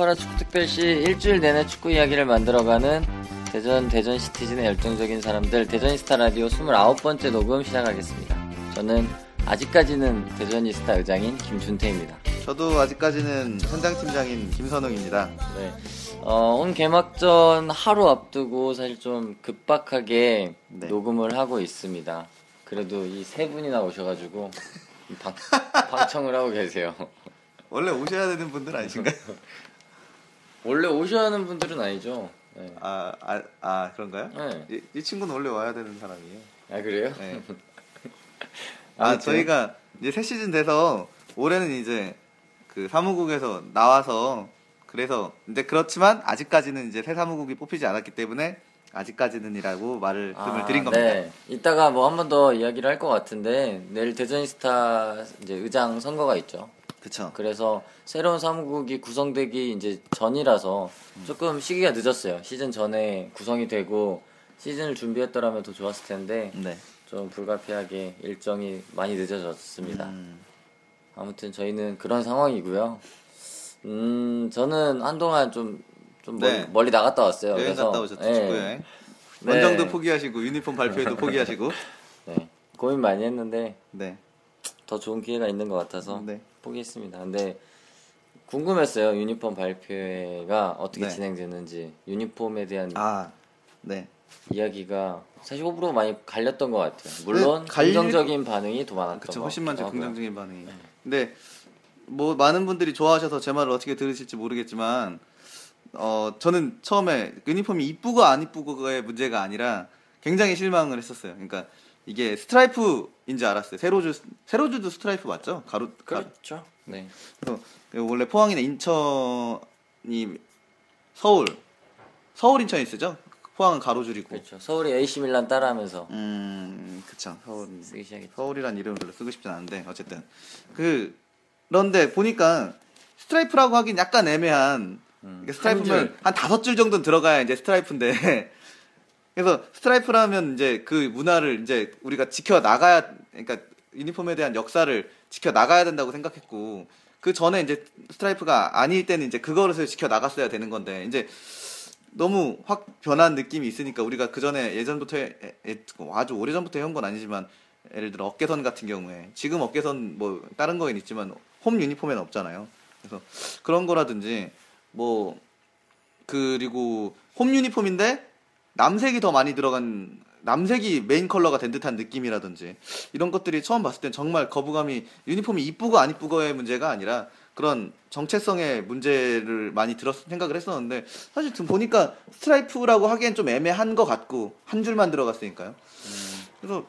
응답하라 축구특별시 일주일 내내 축구 이야기를 만들어가는 대전 대전 시티즌의 열정적인 사람들 대전이스타 라디오 29번째 녹음 시작하겠습니다. 저는 아직까지는 대전이스타 의장인 김준태입니다. 저도 아직까지는 현장 팀장인 김선웅입니다. 네. 어, 온 개막전 하루 앞두고 사실 좀 급박하게 네. 녹음을 하고 있습니다. 그래도 이 세 분이나 오셔가지고 방, 방청을 하고 계세요. 원래 오셔야 되는 분들 아니신가요? 원래 오셔야 하는 분들은 아니죠. 네. 아, 아, 아 그런가요? 네. 이, 이 친구는 원래 와야 되는 사람이에요. 아 그래요? 네. 아. 저희가 이제 새 시즌 돼서 올해는 이제 그 사무국에서 나와서 그래서 이제 그렇지만 아직까지는 이제 새 사무국이 뽑히지 않았기 때문에 아직까지는이라고 말을 씀을 드린 겁니다. 네. 이따가 뭐 한 번 더 이야기를 할 것 같은데 내일 대전스타 이제 의장 선거가 있죠. 그쵸. 그래서 새로운 사무국이 구성되기 이제 전이라서 조금 시기가 늦었어요. 시즌 전에 구성이 되고 시즌을 준비했더라면 더 좋았을 텐데 네. 좀 불가피하게 일정이 많이 늦어졌습니다. 음, 아무튼 저희는 그런 상황이고요. 음, 저는 한동안 좀, 좀 멀리, 네. 멀리 나갔다 왔어요. 여행 그래서, 갔다 오셨죠, 예. 축구 여행. 네. 원정도 포기하시고 유니폼 발표회도 포기하시고. 네. 고민 많이 했는데 네. 더 좋은 기회가 있는 것 같아서 네. 포기했습니다. 근데 궁금했어요. 유니폼 발표회가 어떻게 네. 진행됐는지 유니폼에 대한 아, 네. 이야기가 사실 호불호 많이 갈렸던 것 같아요. 물론 네, 갈릴- 긍정적인 반응이 더 많았던 그쵸 것 훨씬 많죠. 긍정적인 반응이 근데 뭐 많은 분들이 좋아하셔서 제 말을 어떻게 들으실지 모르겠지만 어 저는 처음에 유니폼이 이쁘고 안 이쁘고의 문제가 아니라 굉장히 실망을 했었어요 그러니까 이게 스트라이프인 줄 알았어요 세로줄 세로줄도 스트라이프 맞죠 가로 가, 그렇죠. 네. 그래서 원래 포항이나 인천이 서울 서울 인천이 쓰죠 포항은 가로줄이고 그렇죠. 서울이 AC 밀란 따라하면서 음 그쵸 서울 쓰기 시작했죠. 서울이란 이름을 별로 쓰고 싶진 않은데 어쨌든 그 그런데 보니까 스트라이프라고 하긴 약간 애매한 음, 이게 스트라이프면 한 줄. 한 다섯 줄 정도는 들어가야 이제 스트라이프인데 그래서 스트라이프라면 이제 그 문화를 이제 우리가 지켜 나가야 그러니까 유니폼에 대한 역사를 지켜 나가야 된다고 생각했고 그 전에 이제 스트라이프가 아닐 때는 이제 그거를 지켜 나갔어야 되는 건데 이제 너무 확 변한 느낌이 있으니까 우리가 그 전에 예전부터 해- 해- 뭐 아주 오래 전부터 해온 건 아니지만 예를 들어 어깨선 같은 경우에 지금 어깨선 뭐 다른 거엔 있지만 홈 유니폼에는 없잖아요. 그래서 그런 거라든지 뭐 그리고 홈 유니폼인데 남색이 더 많이 들어간 남색이 메인 컬러가 된 듯한 느낌이라든지 이런 것들이 처음 봤을 땐 정말 거부감이 유니폼이 이쁘고 안 이쁘고의 문제가 아니라 그런 정체성의 문제를 많이 들었 생각을 했었는데 사실 지금 보니까 스트라이프라고 하기엔 좀 애매한 것 같고 한 줄만 들어갔으니까요. 그래서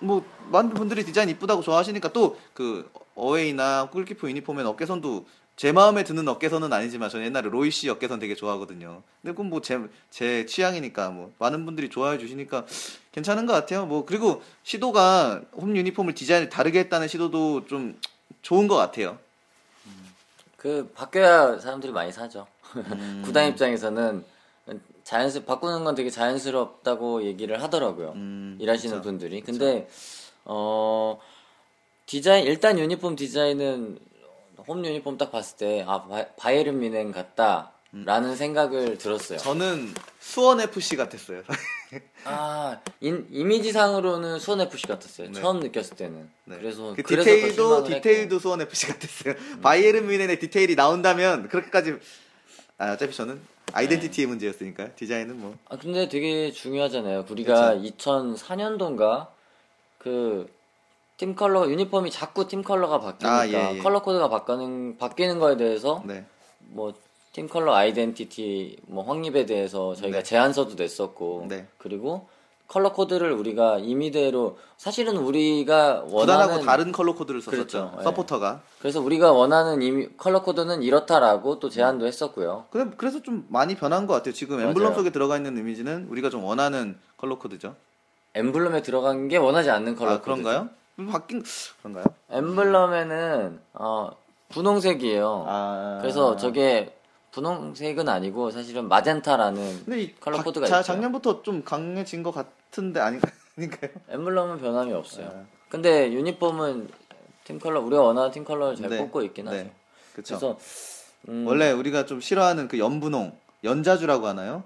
뭐 많은 분들이 디자인 이쁘다고 좋아하시니까 또 그 어웨이나 골키퍼 유니폼엔 어깨선도 제 마음에 드는 어깨선은 아니지만 저는 옛날에 로이 씨 어깨선 되게 좋아하거든요. 근데 그건 뭐 제 제 취향이니까 뭐 많은 분들이 좋아해 주시니까 괜찮은 것 같아요. 뭐 그리고 시도가 홈 유니폼을 디자인을 다르게 했다는 시도도 좀 좋은 것 같아요. 그 바뀌어야 사람들이 많이 사죠. 음. 구단 입장에서는 자연스 바꾸는 건 되게 자연스럽다고 얘기를 하더라고요. 음, 일하시는 그쵸. 분들이. 근데 어 디자인 일단 유니폼 디자인은 홈 유니폼 딱 봤을 때 아 바이에른 뮌헨 같다 라는 생각을 들었어요. 저는 수원 FC 같았어요. 아 인- 이미지상으로는 수원 FC 같았어요. 네. 처음 느꼈을 때는. 네. 그래서 그 그래서 더 디테일도 디테일도. 음. 수원 FC 같았어요. 바이에른 뮌헨의 디테일이 나온다면 그렇게까지 아, 어차피 저는 아이덴티티의 네. 문제였으니까요. 디자인은 뭐 아 근데 되게 중요하잖아요. 우리가 그쵸. 2004년도인가 그 팀 컬러 유니폼이 자꾸 팀 컬러가 바뀌니까 아, 예, 예. 컬러 코드가 바뀌는 바뀌는 거에 대해서 네. 뭐 팀 컬러 아이덴티티 뭐 확립에 대해서 저희가 네. 제안서도 냈었고 네. 그리고 컬러 코드를 우리가 임의대로 사실은 우리가 원하는 다른 컬러 코드를 썼었죠. 그렇죠. 예. 서포터가. 그래서 우리가 원하는 임의, 컬러 코드는 이렇다라고 또 제안도 했었고요. 그래, 그래서 좀 많이 변한 것 같아요. 지금 엠블럼 맞아요. 속에 들어가 있는 이미지는 우리가 좀 원하는 컬러 코드죠. 엠블럼에 들어간 게 원하지 않는 컬러 아, 코드. 그런가요? 바뀐 그런가요? 엠블럼에는 어, 분홍색이에요. 아. 그래서 저게 분홍색은 아니고 사실은 마젠타라는 근데 이 컬러 각- 코드가 자, 있죠. 작년부터 좀 강해진 것 같은데 아닌가, 아닌가요? 엠블럼은 변함이 없어요. 아. 근데 유니폼은 팀 컬러 우리가 원하는 팀 컬러를 잘 네. 뽑고 있긴 하죠. 네. 그렇죠. 그래서 음, 원래 우리가 좀 싫어하는 그 연분홍, 연자주라고 하나요?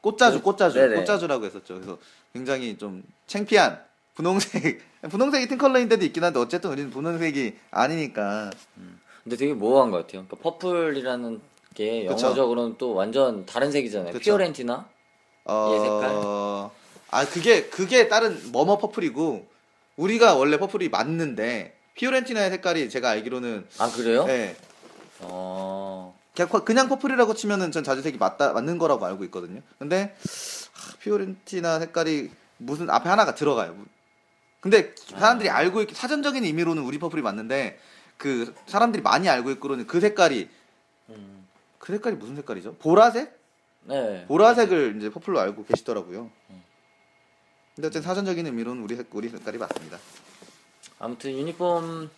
꽃자주, 네. 꽃자주, 네네. 꽃자주라고 했었죠. 그래서 굉장히 좀 창피한 분홍색, 분홍색이 팀 컬러인데도 있긴 한데 어쨌든 우리는 분홍색이 아니니까. 근데 되게 모호한 것 같아요. 그러니까 purple이라는 게 그쵸. 영어적으로는 또 완전 다른 색이잖아요. 그쵸. 피오렌티나 어, 얘 색깔? 아 그게 그게 다른 뭐뭐 purple이고 우리가 원래 퍼플이 맞는데 피오렌티나의 색깔이 제가 알기로는 아 그래요? 네, 어 그냥, purple이라고 치면은 전 자주색이 맞다 맞는 거라고 알고 있거든요. 근데 하, 피오렌티나 색깔이 무슨 앞에 하나가 들어가요. 근데 사람들이 아. 알고 있 사전적인 의미로는 우리 퍼플이 맞는데 그 사람들이 많이 알고 있기로는 그 색깔이 음, 그 색깔이 무슨 색깔이죠? 보라색? 네. 보라색을 이제 퍼플로 알고 계시더라고요. 근데 어쨌든 사전적인 의미로는 우리 색 우리 색깔이 맞습니다. 아무튼 유니폼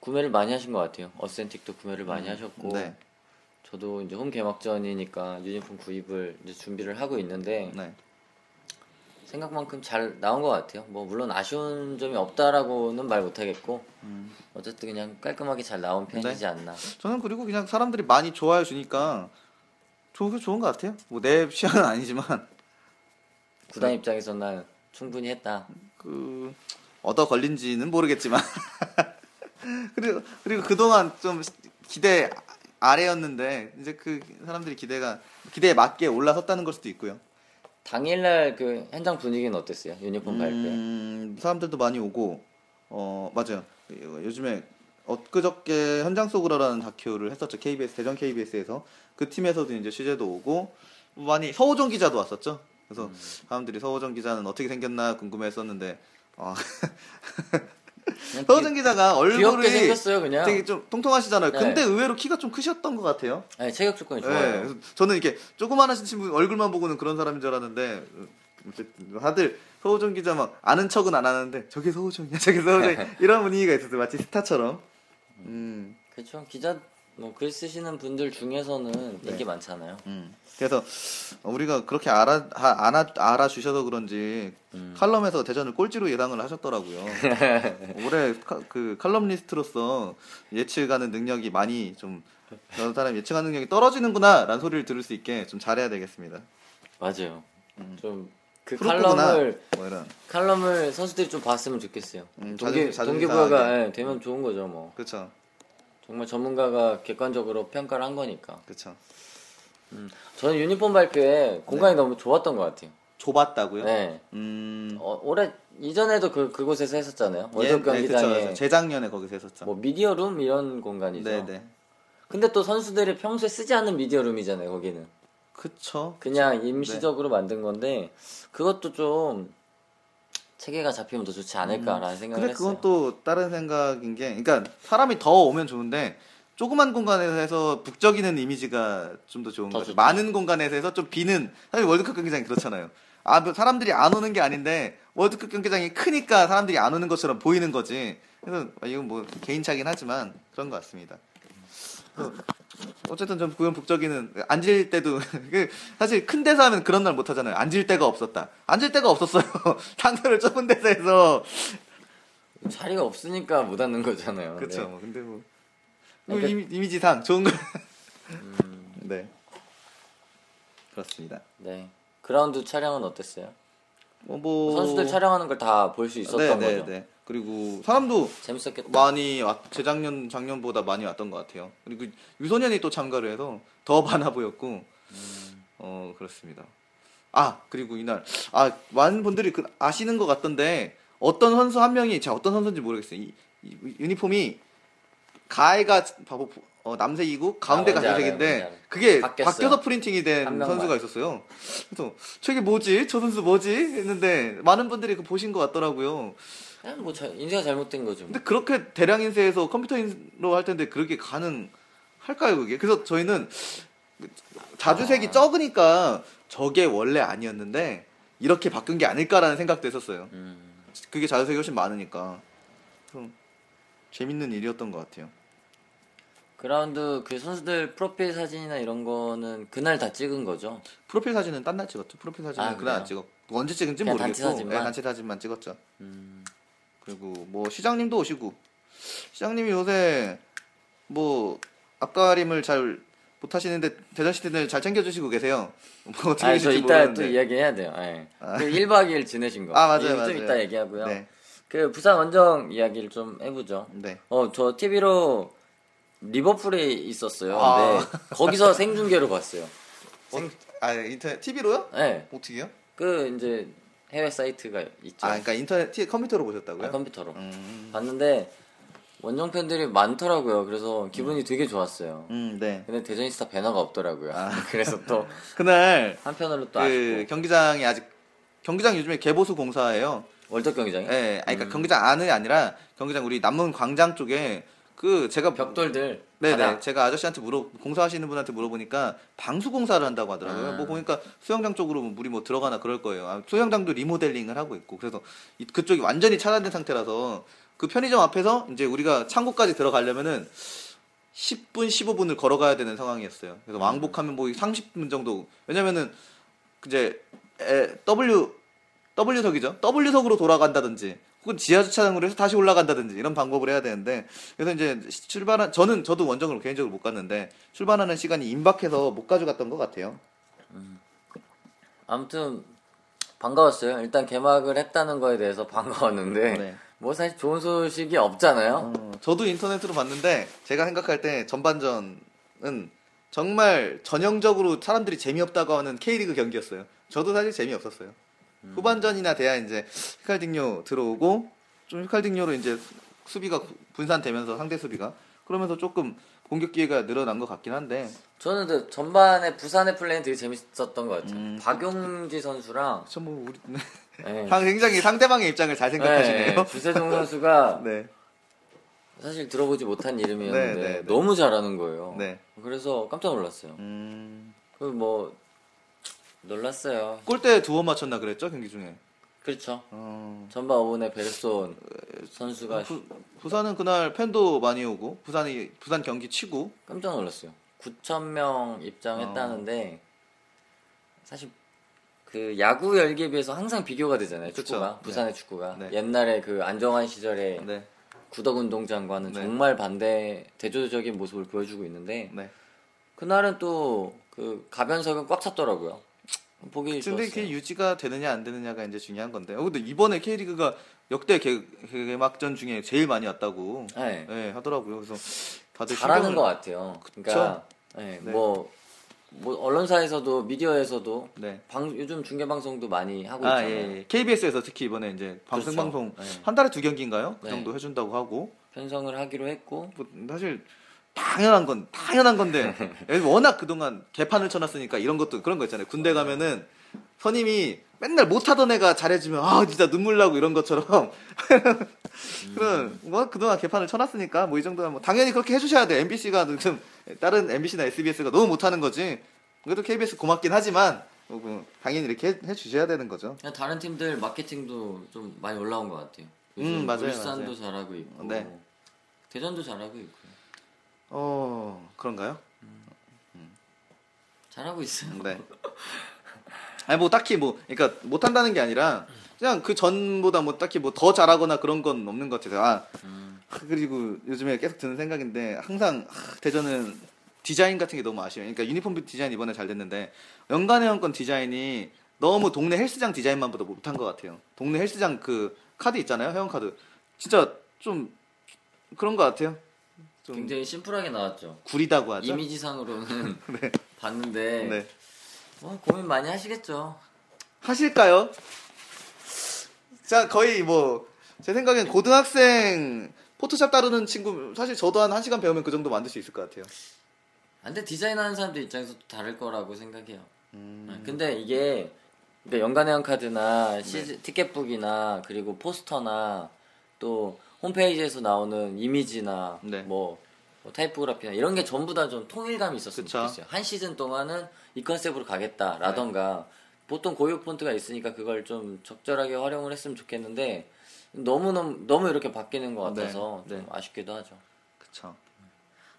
구매를 많이 하신 것 같아요. 어센틱도 구매를 많이 하셨고 네, 저도 이제 홈 개막전이니까 유니폼 구입을 이제 준비를 하고 있는데 네. 생각만큼 잘 나온 것 같아요. 뭐 물론 아쉬운 점이 없다라고는 말 못하겠고 음. 어쨌든 그냥 깔끔하게 잘 나온 편이지 네. 않나. 저는 그리고 그냥 사람들이 많이 좋아해 주니까 좋은 좋은 것 같아요. 뭐내 취향은 아니지만 구단 입장에서는 충분히 했다. 그 얻어 걸린지는 모르겠지만 그리고 그리고 그동안 좀 기대 아래였는데 이제 그 사람들이 기대가 기대에 맞게 올라섰다는 걸 수도 있고요. 당일날 그 현장 분위기는 어땠어요? 유니폼 발표. 음, 사람들도 많이 오고 어 맞아요. 요즘에 엊그저께 현장 속으로라는 다큐를 했었죠. KBS 대전 KBS에서 그 팀에서도 이제 취재도 오고 많이 서호정 기자도 왔었죠. 그래서 음. 사람들이 서호정 기자는 어떻게 생겼나 궁금해했었는데 어, 서호정 기자가 귀, 귀엽게 얼굴이 생겼어요 그냥. 되게 좀 통통하시잖아요. 네. 근데 의외로 키가 좀 크셨던 것 같아요. 네, 체격 조건이 네, 좋아요. 그래서 저는 이렇게 조그만하신 친구 얼굴만 보고는 그런 사람인 줄 알았는데 어쨌든 다들 서호정 기자 막 아는 척은 안 하는데 저게 서호정이야 저게 서호정이야 이런 분위기가 있었어요 마치 스타처럼 음, 그렇죠. 기자 뭐 글 쓰시는 분들 중에서는 네. 인기 많잖아요. 음. 그래서 우리가 그렇게 알아 하- 알아 알아 주셔서 그런지 음. 칼럼에서 대전을 꼴찌로 예상을 하셨더라고요. 올해 카- 그 칼럼니스트로서 예측하는 능력이 많이 좀 그런 사람 예측하는 능력이 떨어지는구나라는 소리를 들을 수 있게 좀 잘해야 되겠습니다. 맞아요. 음. 좀그 프로구나. 칼럼을 뭐 이런 칼럼을 선수들이 좀 봤으면 좋겠어요. 음, 동기 동기부여가. 예, 되면 좋은 거죠 뭐. 그렇죠. 정말 전문가가 객관적으로 평가를 한 거니까. 그렇죠. 저는 유니폼 발표에 공간이 너무 좋았던 것 같아요. 좁았다고요? 네. 음. 어, 올해 이전에도 그 그곳에서 했었잖아요. 예, 월드 네, 그쵸, 경기장에 그쵸. 재작년에 거기서 했었죠. 뭐 미디어룸 이런 공간이죠. 네, 네. 근데 또 선수들이 평소에 쓰지 않는 미디어룸이잖아요. 거기는 그쵸. 그냥 네. 임시적으로 만든 건데 그것도 좀 체계가 잡히면 더 좋지 않을까라는 생각을 근데 했어요. 그건 또 다른 생각인 게, 그러니까 사람이 더 오면 좋은데 조그만 공간에서 해서 북적이는 이미지가 좀 더 좋은 더 거죠. 좋죠. 많은 공간에서 해서 좀 비는 사실 월드컵 경기장이 그렇잖아요. 아, 뭐 사람들이 안 오는 게 아닌데 월드컵 경기장이 크니까 사람들이 안 오는 것처럼 보이는 거지. 그래서 아, 이건 뭐 개인차긴 하지만 그런 것 같습니다. 어, 어쨌든 좀 그건 북적이는 앉을 때도 그 사실 큰 데서 하면 그런 날 못 하잖아요. 앉을 데가 없었다. 앉을 데가 없었어요. 상대를 좁은 데서 해서 자리가 없으니까 못 하는 거잖아요. 그렇죠. 네. 뭐 근데 뭐, 아니, 뭐 그- 이미, 이미 지상 좋은 거. 음, 네. 그렇습니다. 네. 그라운드 촬영은 어땠어요? 뭐, 뭐 선수들 촬영하는 걸 다 볼 수 있었던 네, 네, 거죠. 네. 그리고 사람도 재밌었겠다. 많이 왔, 재작년 작년보다 많이 왔던 것 같아요. 그리고 유소년이 또 참가를 해서 더 많아 보였고, 음. 어 그렇습니다. 아 그리고 이날 아 많은 분들이 그 아시는 것 같던데 어떤 선수 한 명이 제가 어떤 선수인지 모르겠어요. 이, 이 유니폼이 가해가 바보 어, 남색이고 가운데가 알아요, 자색인데. 그게 바뀌었어요. 바뀌어서 프린팅이 된. 선수가 있었어요. 그래서 저게 뭐지? 저 선수 뭐지? 했는데 많은 분들이 그 보신 것 같더라고요. 그냥 뭐 자- 인쇄가 잘못된 거죠. 뭐. 근데 그렇게 대량 인쇄해서 컴퓨터로 할 텐데 그렇게 가능할까요, 그게? 그래서 저희는 자주색이 아. 적으니까 저게 원래 아니었는데 이렇게 바뀐 게 아닐까라는 생각도 했었어요. 음. 그게 자주색이 훨씬 많으니까. 그래서 재밌는 일이었던 것 같아요. 그라운드 그 선수들 프로필 사진이나 이런 거는 그날 다 찍은 거죠. 프로필 사진은 딴 날 찍었죠. 프로필 사진은 아, 그날? 안 찍었고 언제 찍은지 모르겠고 단체 사진만? 네, 단체 사진만 찍었죠. 음. 그리고 뭐 시장님도 오시고 시장님이 요새 뭐 앞가림을 잘 못하시는데 대전시티를 잘 챙겨주시고 계세요. 뭐 어떻게 아니 저 이따 모르는데. 또 이야기 해야 돼요. 예. 아. 그 1박 2일 지내신 거. 아, 맞아요, 맞아요. 좀 이따 얘기하고요. 네, 그 부산 원정 이야기를 좀 해보죠. 네. 어, 저 TV로 리버풀에 있었어요. 아. 근데 거기서 생중계로 봤어요. 어, 아 인터넷 TV로요? 네. 어떻게요? 그 이제 해외 사이트가 있죠. 아, 그러니까 인터넷 티- 컴퓨터로 보셨다고요? 아, 컴퓨터로. 음, 봤는데 원정 팬들이 많더라고요. 그래서 기분이 되게 좋았어요. 음, 네. 근데 대전이스타 배너가 없더라고요. 그래서 또 그날 한편으로 또 그 경기장이 아직 경기장 요즘에 개보수 공사예요. 월드 경기장에 예, 아니, 그러니까 음. 경기장 안이 아니라 경기장 우리 남문 광장 쪽에 그 제가 벽돌들 네네. 바닥. 제가 아저씨한테 물어 공사하시는 분한테 물어보니까 방수 공사를 한다고 하더라고요. 아. 뭐 보니까 수영장 쪽으로 물이 뭐 들어가나 그럴 거예요. 아, 수영장도 리모델링을 하고 있고 그래서 이- 그쪽이 완전히 차단된 상태라서 그 편의점 앞에서 이제 우리가 창고까지 들어가려면은 10분 15분을 걸어가야 되는 상황이었어요. 음. 그래서 왕복하면 뭐 30분 정도. 왜냐면은 이제 에, W W석이죠. W석으로 돌아간다든지 혹은 지하 주차장으로 해서 다시 올라간다든지 이런 방법을 해야 되는데 그래서 이제 출발한 저는 저도 원정으로 개인적으로 못 갔는데 출발하는 시간이 임박해서 못 가져갔던 것 같아요. 아무튼 반가웠어요. 일단 개막을 했다는 거에 대해서 반가웠는데 네. 뭐 사실 좋은 소식이 없잖아요. 어, 저도 인터넷으로 봤는데 제가 생각할 때 전반전은 정말 전형적으로 사람들이 재미없다고 하는 K리그 경기였어요. 저도 사실 재미없었어요. 후반전이나 돼야 이제 히칼딩요 들어오고 좀 히칼딩요로 이제 수비가 분산되면서 상대 수비가 그러면서 조금 공격 기회가 늘어난 것 같긴 한데 저는 그 전반에 부산의 플레이는 되게 재밌었던 것 같아요. 음. 박용지 선수랑 저뭐 우리 네. 굉장히 상대방의 입장을 잘 생각하시네요. 네, 주세종 선수가 네, 사실 들어보지 못한 이름이었는데 네, 네, 네. 너무 잘하는 거예요. 네. 그래서 깜짝 놀랐어요. 음, 그뭐 놀랐어요. 골대 두 번 맞췄나 그랬죠 경기 중에. 그렇죠. 어, 전반 5분에 베르손 선수가 부, 부산은 그날 팬도 많이 오고 부산이 부산 경기 치고 깜짝 놀랐어요. 9천 명 입장했다는데 사실 그 야구 열기에 비해서 항상 비교가 되잖아요. 그쵸. 축구가 네. 부산의 축구가 네. 옛날에 그 안정환 시절에 네, 구덕운동장과는 네. 정말 반대 대조적인 모습을 보여주고 있는데 네. 그날은 또 그 가변석은 꽉 찼더라고요. 보기 근데. 그게 유지가 되느냐 안 되느냐가 이제 중요한 건데. 어, 근데 이번에 K리그가 역대 개, 개막전 중에 제일 많이 왔다고 네. 네, 하더라고요. 그래서 다들 잘하는 신경을- 것 같아요. 그러니까 네, 네. 뭐, 뭐 언론사에서도 미디어에서도 네. 방, 요즘 중계 방송도 많이 하고 아, 있잖아요. 예, 예. KBS에서 특히 이번에 이제 방송 그렇죠. 방송 네. 한 달에 두 경기인가요? 그 네. 정도 해준다고 하고 편성을 하기로 했고 뭐 사실 당연한 건 당연한 건데 워낙 그동안 개판을 쳐놨으니까 이런 것도 그런 거 있잖아요. 군대 가면은 선임이 맨날 못하던 애가 잘해주면 아 진짜 눈물 나고 이런 것처럼 그런 뭐 그동안 개판을 쳐놨으니까 뭐 이 정도면 뭐 당연히 그렇게 해주셔야 돼. MBC가 좀 다른 MBC나 SBS가 너무 못하는 거지. 그래도 KBS 고맙긴 하지만 뭐, 뭐 당연히 이렇게 해, 해주셔야 되는 거죠. 다른 팀들 마케팅도 좀 많이 올라온 것 같아요. 음, 맞아요, 울산도 맞아요. 잘하고 있고 네. 대전도 잘하고 있고 어 그런가요? 잘하고 있어요. 네. 아니 뭐 딱히 뭐 그러니까 못한다는 게 아니라 그냥 그 전보다 뭐 딱히 뭐 더 잘하거나 그런 건 없는 것 같아요. 아 음, 그리고 요즘에 계속 드는 생각인데 항상 아, 대전은 디자인 같은 게 너무 아쉬워요. 그러니까 유니폼 디자인 이번에 잘 됐는데 연간 회원권 디자인이 너무 동네 헬스장 디자인만보다 못한 것 같아요. 동네 헬스장 그 카드 있잖아요, 회원 카드. 진짜 좀 그런 것 같아요. 좀 굉장히 심플하게 나왔죠. 구리다고 하죠. 이미지상으로는 네. 봤는데 네. 뭐 고민 많이 하시겠죠. 하실까요? 자, 거의 뭐, 제 생각엔 고등학생 포토샵 따르는 친구 사실 저도 한 1시간 배우면 그 정도 만들 수 있을 것 같아요. 아, 근데 디자인하는 사람들 입장에서 또 다를 거라고 생각해요. 음. 네, 근데 이게 연간회원 카드나 네. 시즌 티켓북이나 그리고 포스터나 또 홈페이지에서 나오는 이미지나 네. 뭐, 뭐 타이포그래피나 이런 게 전부 다 좀 통일감이 있었으면 그쵸. 좋겠어요. 한 시즌 동안은 이 컨셉으로 가겠다라던가 네. 보통 고유 폰트가 있으니까 그걸 좀 적절하게 활용을 했으면 좋겠는데 너무 너무 너무 이렇게 바뀌는 것 네, 같아서 네. 좀 아쉽기도 하죠. 그쵸.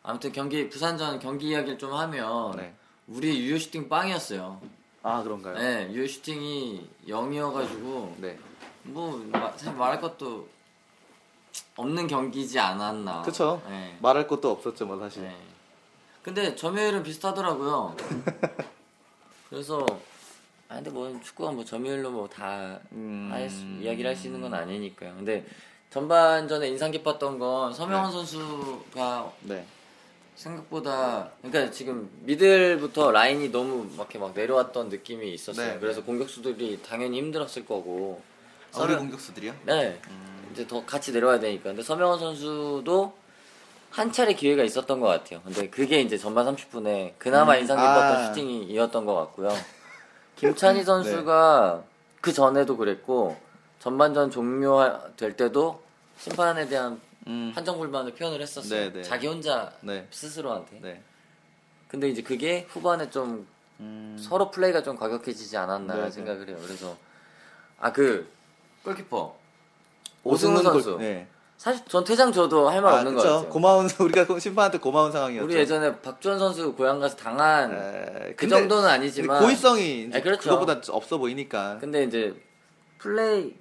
아무튼 경기 부산전 경기 이야기를 좀 하면 네. 우리 유효 슈팅 빵이었어요. 아 그런가요? 네, 유효 슈팅이 0이어가지고 네. 뭐 마- 사실 말할 것도 없는 경기지 않았나. 그쵸. 네. 말할 것도 없었죠, 뭐 사실. 네. 근데 점유율은 비슷하더라고요. 그래서 아 근데 뭐 축구가 뭐 점유율로 뭐다 음. 이야기를 할 수 있는 건 아니니까요. 근데 전반전에 인상 깊었던 건 서명원 네. 선수가 네. 생각보다 그러니까 지금 미들부터 라인이 너무 막 이렇게 막 내려왔던 느낌이 있었어요. 네, 그래서 공격수들이 당연히 힘들었을 거고. 아, 우리 서명- 공격수들이요? 네. 이제 더 같이 내려와야 되니까. 근데 서명원 선수도 한 차례 기회가 있었던 것 같아요. 근데 그게 이제 전반 30분에 그나마 음, 인상 깊었던 아. 슈팅이었던 것 같고요. 김찬희 선수가 그 전에도 그랬고 전반전 종료될 때도 심판에 대한 음. 판정 불만을 표현을 했었어요. 네, 네. 자기 혼자 네. 스스로한테. 네. 근데 이제 그게 후반에 좀 음. 서로 플레이가 좀 과격해지지 않았나 네, 네. 생각을 해요. 그래서 아 그 골키퍼 오승훈 선수. 골- 네. 사실 전 퇴장 줘도 할말 아, 없는 것 그쵸. 같아요. 고마운 우리가 심판한테 고마운 상황이었죠. 우리 예전에 박주원 선수 고향 가서 당한 에, 그 근데- 정도는 아니지만 고의성이 아, 그렇죠. 그거보다 없어 보이니까. 근데 이제 플레이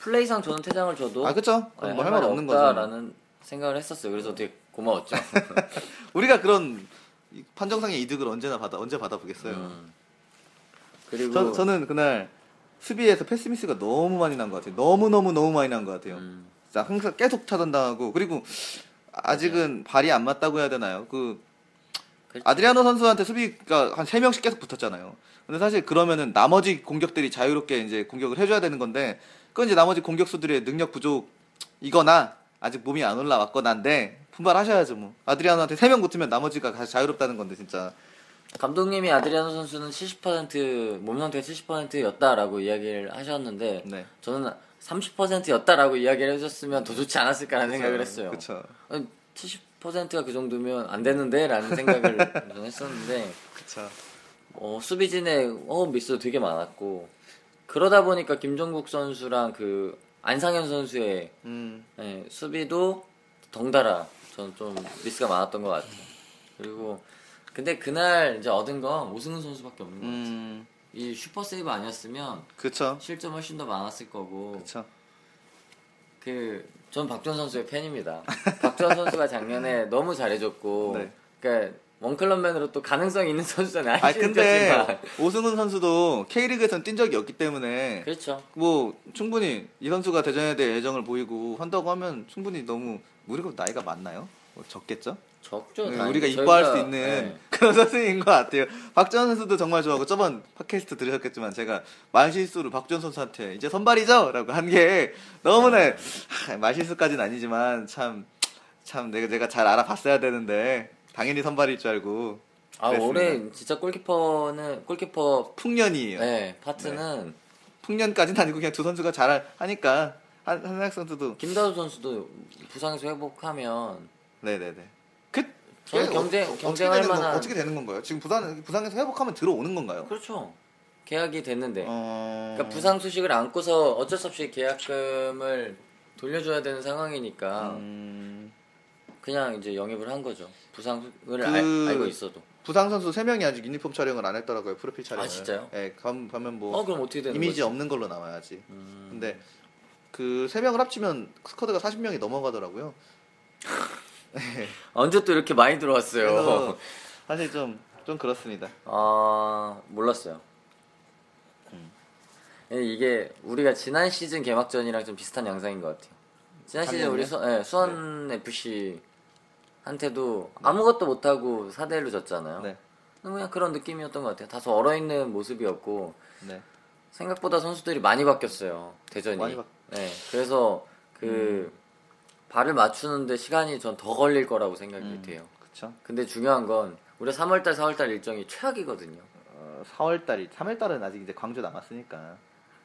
플레이상 저는 퇴장을 줘도 아 그쵸? 네, 뭐할 말 없는 거죠. 없다라는 생각을 했었어요. 그래서 되게 고마웠죠. 우리가 그런 이 판정상의 이득을 언제나 받아 언제 받아보겠어요. 음. 그리고 저, 저는 그날 수비에서 패스 미스가 너무 많이 난 것 같아요. 너무 너무 너무 많이 난 것 같아요. 음, 항상 계속 차단당하고 그리고 아직은 발이 안 맞다고 해야 되나요? 그 그렇죠. 아드리아노 선수한테 수비가 한 3명씩 계속 붙었잖아요. 근데 사실 그러면은 나머지 공격들이 자유롭게 이제 공격을 해줘야 되는 건데, 그건 이제 나머지 공격수들의 능력 부족이거나, 아직 몸이 안 올라왔거나인데, 분발하셔야죠, 뭐. 아드리아노한테 3명 붙으면 나머지가 다 자유롭다는 건데, 진짜. 감독님이 아드리아노 선수는 70%몸 상태가 70%였다라고 이야기를 하셨는데 네. 저는 30%였다라고 이야기를 해줬으면 더 좋지 않았을까라는 생각을 했어요. 그쵸. 아니, 70%가 그 정도면 안 되는데라는 생각을 저는 했었는데 그쵸. 어, 수비진의 호흡 미스도 되게 많았고 그러다 보니까 김종국 선수랑 그 안상현 선수의 음, 예, 수비도 덩달아 저는 좀 미스가 많았던 것 같아요. 그리고 근데 그날 이제 얻은 건 오승훈 선수밖에 없는 것 같아요. 음, 이 슈퍼 세이브 아니었으면 그쵸. 실점 훨씬 더 많았을 거고 그쵸. 그 전 박주원 선수의 팬입니다. 박주원 선수가 작년에 너무 잘해줬고 네. 그러니까 원클럽맨으로 또 가능성 있는 선수잖아요. 아 근데. 오승훈 선수도 K리그에선 뛴 적이 없기 때문에 그렇죠. 뭐 충분히 이 선수가 대전에 대해 애정을 보이고 한다고 하면 충분히 너무 우리가 나이가 많나요? 뭐 적겠죠? 적죠. 네. 우리가 이뻐할 수 있는 네. 그런 선수인 것 같아요. 박지원 선수도 정말 좋아하고 저번 팟캐스트 들으셨겠지만 제가 말실수로 박지원 선수한테 이제 선발이죠 라고 한 게 너무나 하, 말실수까지는 아니지만 참 참 내가 내가 잘 알아봤어야 되는데 당연히 선발일 줄 알고 아 그랬습니다. 올해 진짜 골키퍼는 골키퍼 풍년이에요. 네, 파트는 풍년까지는 아니고 그냥 두 선수가 잘 하니까 한 한학 선수도 김다우 선수도 부상에서 회복하면 네네네. 그 저는 어- 경쟁- 어떻게 경쟁할 만한- 어떻게 되는 건가요? 지금 부산 부상에서 회복하면 들어오는 건가요? 그렇죠. 계약이 됐는데 어... 그러니까 부상 소식을 안고서 어쩔 수 없이 계약금을 돌려줘야 되는 상황이니까 음... 그냥 이제 영입을 한 거죠. 부상을 그- 알, 알고 있어도. 부상 선수 3명이 아직 유니폼 촬영을 안 했더라고요. 프로필 촬영을. 아, 진짜요? 예, 가- 가면 뭐 어 그럼 어떻게 되는 이미지 거지? 없는 걸로 나와야지. 음, 근데 그 3명을 합치면 스쿼드가 40명이 넘어가더라고요. 언제 또 이렇게 많이 들어왔어요. 사실 좀 좀 그렇습니다. 아 몰랐어요. 음. 예, 이게 우리가 지난 시즌 개막전이랑 좀 비슷한 양상인 것 같아요. 지난 시즌 우리 수? 예, 수원 FC 한테도 아무것도 못하고 4대 1로 졌잖아요. 네. 그냥 그런 느낌이었던 것 같아요. 다소 얼어 있는 모습이었고 네. 생각보다 선수들이 많이 바뀌었어요. 대전이. 많이 바- 네. 그래서 그 발을 맞추는데 시간이 전 더 걸릴 거라고 생각이 음. 돼요. 그쵸. 근데 중요한 건 우리 3월달, 4월달 일정이 최악이거든요. 어, 4월달이 3월달은 아직 이제 광주 남았으니까.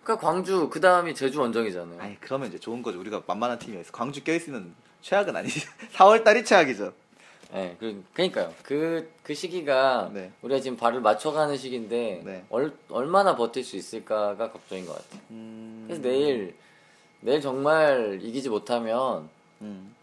그러니까 광주 그 다음이 제주 원정이잖아요. 아니 그러면 이제 좋은 거죠. 우리가 만만한 팀이어서 광주 껴있으면 최악은 아니지. 4월달이 최악이죠. 네, 그, 그러니까요. 그, 그 시기가 네. 우리가 지금 발을 맞춰가는 시기인데 네. 얼, 얼마나 버틸 수 있을까가 걱정인 것 같아요. 음, 그래서 내일 내일 정말 이기지 못하면 음.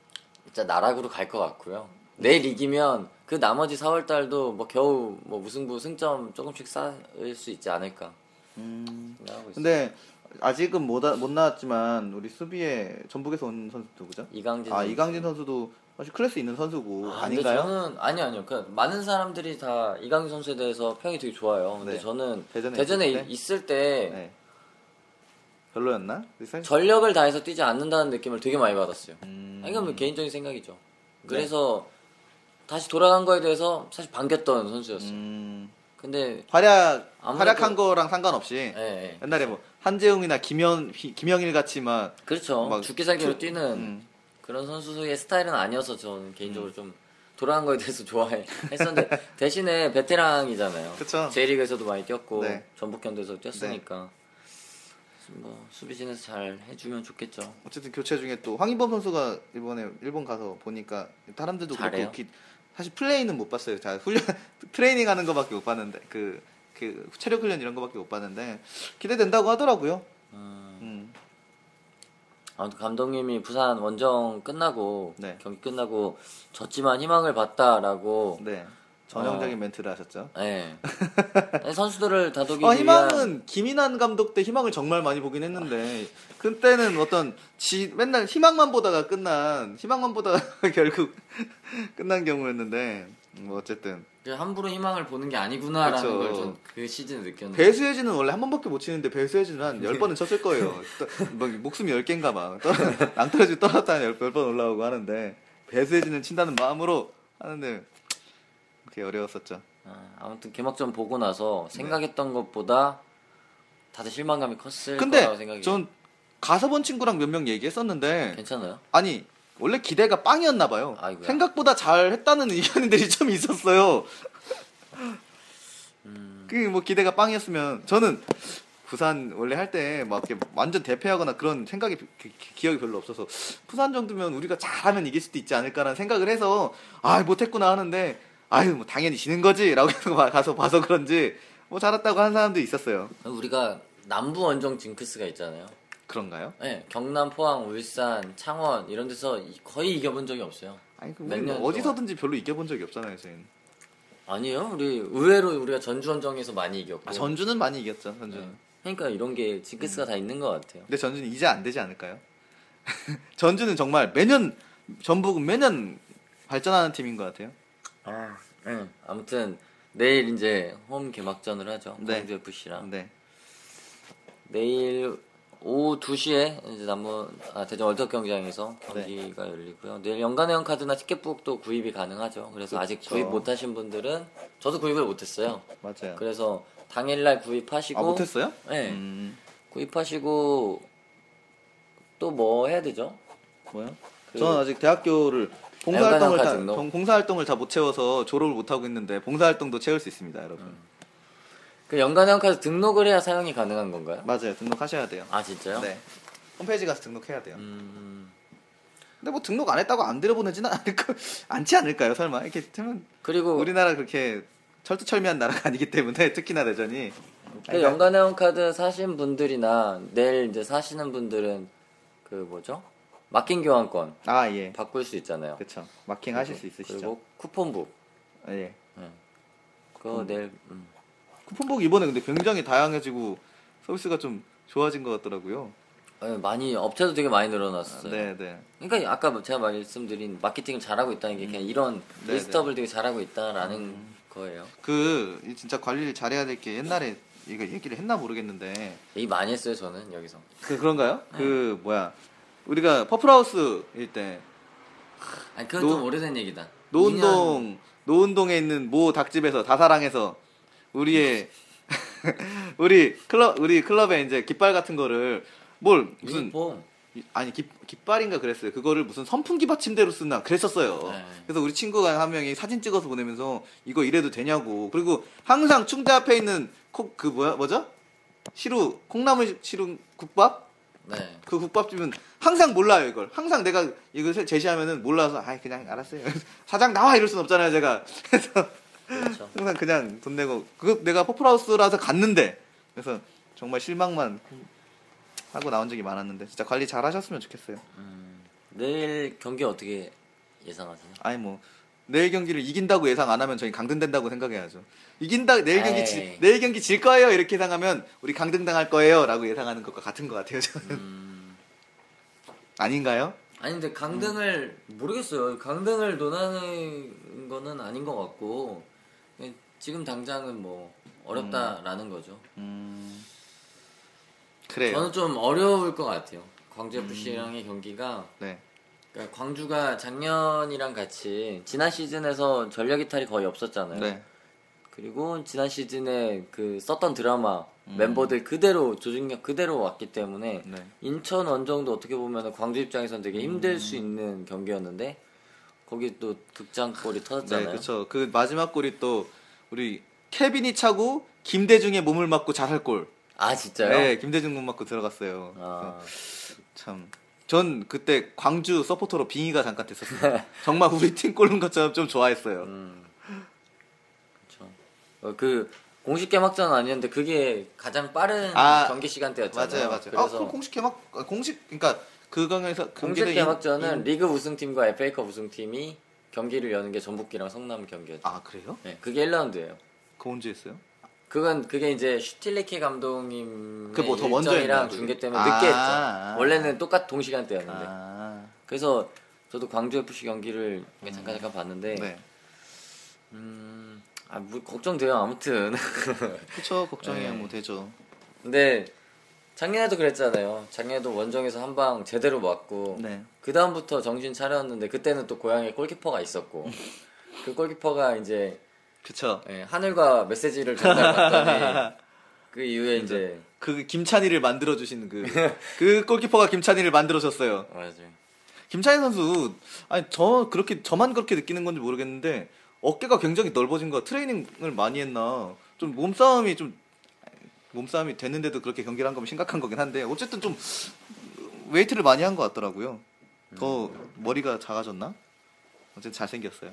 진짜 나락으로 갈 것 같고요. 내일 이기면 그 나머지 4월 달도 뭐 겨우 뭐 무승부 승점 조금씩 쌓을 수 있지 않을까 음. 근데 아직은 못, 와- 못 나왔지만 우리 수비에 전북에서 온 선수 누구죠? 이강진 아 선수. 이강진 선수도 사실 클래스 있는 선수고 아, 아, 닌가요 저는 아니 아니요. 그 많은 사람들이 다 이강인 선수에 대해서 평이 되게 좋아요. 근데 네. 저는 대전에 대전에, 있을 때? 있을 때 네. 별로였나? 사실- 전력을 다해서 뛰지 않는다는 느낌을 되게 많이 받았어요. 음. 이건 뭐 개인적인 생각이죠. 그래서 다시 돌아간 거에 대해서 사실 반겼던 선수였어요. 음. 근데 활약 활약한 거랑 상관없이 예, 예. 옛날에 뭐 한재웅이나 김현 김영일 같이만 그렇죠. 막 죽기 살기로 투- 뛰는 음. 그런 선수의 스타일은 아니어서 저는 개인적으로 좀 돌아간 거에 대해서 좋아했었는데 대신에 베테랑이잖아요. 그쵸. J리그에서도 많이 뛰었고 네. 전북현대에서 뛰었으니까 뭐 수비진에서 잘 해주면 좋겠죠. 어쨌든 교체 중에 또 황인범 선수가 이번에 일본 가서 보니까 사람들도 잘해요? 그렇고 기- 사실 플레이는 못 봤어요. 자 훈련 트레이닝 하는 거밖에 못 봤는데 그, 그 체력 훈련 이런 거밖에 못 봤는데 기대된다고 하더라고요. 음, 음. 아무튼 감독님이 부산 원정 끝나고 네. 경기 끝나고 졌지만 희망을 봤다라고 네. 전형적인 어. 멘트를 하셨죠. 네. 선수들을 다독이기 아, 위한 희망은 김인환 감독 때 희망을 정말 많이 보긴 했는데 그때는 어떤 지 맨날 희망만 보다가 끝난 희망만 보다가 결국 끝난 경우였는데 뭐 어쨌든 그 함부로 희망을 보는 게 아니구나라는 그쵸. 걸전 그 시즌 느꼈는데 배수혜진은 원래 한 번밖에 못 치는데 배수혜진은 한 10번은 쳤을 거예요. 또, 뭐 목숨이 10개인가 봐. 낭떠러지 떨어졌다 한 10번 올라오고 하는데 배수혜진은 친다는 마음으로 하는데 그게 어려웠었죠. 아, 아무튼 개막전 보고 나서 네. 생각했던 것보다 다들 실망감이 컸을 거라고 근데 생각이 전 가서 본 친구랑 몇 명 얘기했었는데 괜찮아요? 아니 원래 기대가 빵이었나 봐요. 아이고야. 생각보다 잘했다는 의견들이 좀 있었어요. 음, 그뭐 기대가 빵이었으면 저는 부산 원래 할 때 막 완전 대패하거나 그런 생각이 기억이 별로 없어서 부산 정도면 우리가 잘하면 이길 수도 있지 않을까라는 생각을 해서 아 못했구나 하는데 아유 뭐 당연히 지는 거지라고 가서 봐서 그런지 뭐 잘했다고 하는 사람도 있었어요. 우리가 남부 원정 징크스가 있잖아요. 그런가요? 네, 경남, 포항, 울산, 창원 이런 데서 이- 거의 이겨본 적이 없어요. 아니 그몇 우리는 년 어디서든지 별로 이겨본 적이 없잖아요, 저희는. 아니요, 우리 의외로 우리가 전주 원정에서 많이 이겼고. 아, 전주는 많이 이겼죠, 전주는. 네. 그러니까 이런 게 징크스가 음. 다 있는 것 같아요. 근데 전주는 이제 안 되지 않을까요? 전주는 정말 매년 전북은 매년 발전하는 팀인 것 같아요. 아, 네. 아무튼 내일 이제 홈 개막전을 하죠. 네. 광주 FC랑. 네. 내일 오후 2시에 이제 남문 아, 대전 월드컵 경기장에서 네. 경기가 열리고요. 내일 연간회원 카드나 티켓북도 구입이 가능하죠. 그래서 아직 그쵸. 구입 못 하신 분들은 저도 구입을 못 했어요. 맞아요. 그래서 당일 날 구입하시고 아 못 했어요? 네. 음, 구입하시고 또 뭐 해야 되죠? 뭐요? 그- 저는 아직 대학교를 봉사활동을 다? 봉- 봉사활동을 다 못 채워서 졸업을 못 하고 있는데 봉사활동도 채울 수 있습니다, 여러분. 그 연간 회원 카드 등록을 해야 사용이 가능한 건가요? 맞아요, 등록하셔야 돼요. 아 진짜요? 네. 홈페이지 가서 등록해야 돼요. 음, 근데 뭐 등록 안 했다고 안 들여보내지는 않을 거, 않지 않을까요, 설마? 이렇게 되면 그리고 우리나라 그렇게 철두철미한 나라가 아니기 때문에 특히나 대전이 그 연간 회원 카드 사신 분들이나 내일 이제 사시는 분들은 그 뭐죠? 막힌 교환권 아 예, 바꿀 수 있잖아요. 그렇죠. 마킹 하실 수 있으시죠? 그리고 쿠폰북 아, 예. 그거 내일 음. 쿠폰북 이번에 근데 굉장히 다양해지고 서비스가 좀 좋아진 것 같더라고요. 네, 많이 업체도 되게 많이 늘어났어요. 네, 네. 그러니까 아까 제가 말씀드린 마케팅을 잘하고 있다는 게 그냥 이런 네, 음. 리스트업을 되게 잘하고 있다라는 거예요. 그 진짜 관리를 잘해야 될 게 옛날에 이거 얘기를 했나 모르겠는데 얘기 많이 했어요 저는 여기서. 그 그런가요? 네. 그 뭐야 우리가 퍼플하우스일 때 아니 그건 노- 좀 오래된 얘기다. 노은동 노은동에 있는 모 닭집에서 다사랑에서 우리의 우리 클럽 우리 클럽에 이제 깃발 같은 거를 뭘 2년 무슨 유니폼 이- 아니 깃, 깃발인가 그랬어요. 그거를 무슨 선풍기 받침대로 쓰나 그랬었어요. 네. 그래서 우리 친구가 한 명이 사진 찍어서 보내면서 이거 이래도 되냐고. 그리고 항상 충대 앞에 있는 콕 그 뭐야 뭐죠? 시루 콩나물 시루 국밥 네. 그 국밥집은 항상 몰라요 이걸. 항상 내가 이걸 제시하면은 몰라서 아 그냥 알았어요. 사장 나와 이럴 순 없잖아요 제가. 그래서 그렇죠. 항상 그냥 돈 내고 그 내가 퍼플하우스라서 갔는데 그래서 정말 실망만 하고 나온 적이 많았는데 진짜 관리 잘 하셨으면 좋겠어요. 음, 내일 경기 어떻게 예상하세요? 아니 뭐 내일 경기를 이긴다고 예상 안 하면 저희 강등된다고 생각해야죠. 이긴다 내일 경기. 지, 내일 경기 질 거예요 이렇게 예상하면 우리 강등 당할 거예요라고 예상하는 것과 같은 것 같아요 저는 음, 아닌가요? 아니 근데 강등을 모르겠어요. 강등을 논하는 거는 아닌 것 같고 지금 당장은 뭐 어렵다라는 거죠. 음 그래요. 저는 좀 어려울 것 같아요. 광주 FC랑의 경기가 네. 그러니까 광주가 작년이랑 같이 지난 시즌에서 전력 이탈이 거의 없었잖아요. 네. 그리고 지난 시즌에 그 썼던 드라마 음. 멤버들 그대로 조직력 그대로 왔기 때문에 네. 인천 원정도 어떻게 보면 광주 입장에선 되게 힘들 음. 수 있는 경기였는데 거기 또 극장골이 터졌잖아요. 네, 그렇죠. 그 마지막 골이 또 우리 케빈이 차고 김대중의 몸을 맞고 잘할 골. 아 진짜요? 네, 김대중 몸 맞고 들어갔어요. 아, 참. 전 그때 광주 서포터로 빙의가 잠깐 됐었어요. 정말 우리 팀 골른 것처럼 좀 좋아했어요. 음, 그렇죠. 어, 그 공식 개막전 아니었는데 그게 가장 빠른 아, 경기 시간대였잖아요. 맞아요, 맞아요. 그래서 아, 공식 개막 아, 공식 그러니까 그 강에서 공식 개막전은 인- 리그 우승팀과 FA컵 우승팀이 경기를 여는 게 전북기랑 성남 경기였죠. 아 그래요? 네, 그게 1라운드예요. 그 언제 했어요? 그건 그게 이제 슈틸리케 감독님 그 뭐 더 먼저 일정이랑 했나요, 중계? 때문에 아, 늦게 했죠. 아. 원래는 똑같 동시간대였는데. 아, 그래서 저도 광주 FC 경기를 잠깐 잠깐 봤는데 네. 음, 아, 뭐 걱정돼요 아무튼. 그쵸 걱정이 네. 뭐 되죠. 근데 작년에도 그랬잖아요. 작년에도 원정에서 한 방 제대로 맞고 네. 그 다음부터 정신 차렸는데 그때는 또 고향에 골키퍼가 있었고 그 골키퍼가 이제 그쵸. 예, 하늘과 메시지를 전달받더니 그 이후에 이제 그 김찬희를 만들어 주신 그그 골키퍼가 김찬희를 만들어 줬어요. 맞아요. 김찬희 선수 아니 저 그렇게 저만 그렇게 느끼는 건지 모르겠는데 어깨가 굉장히 넓어진 거 트레이닝을 많이 했나 좀 몸싸움이 좀 몸싸움이 됐는데도 그렇게 경기를 한 거면 심각한 거긴 한데 어쨌든 좀 웨이트를 많이 한 것 같더라고요. 더 머리가 작아졌나? 어쨌든 잘생겼어요.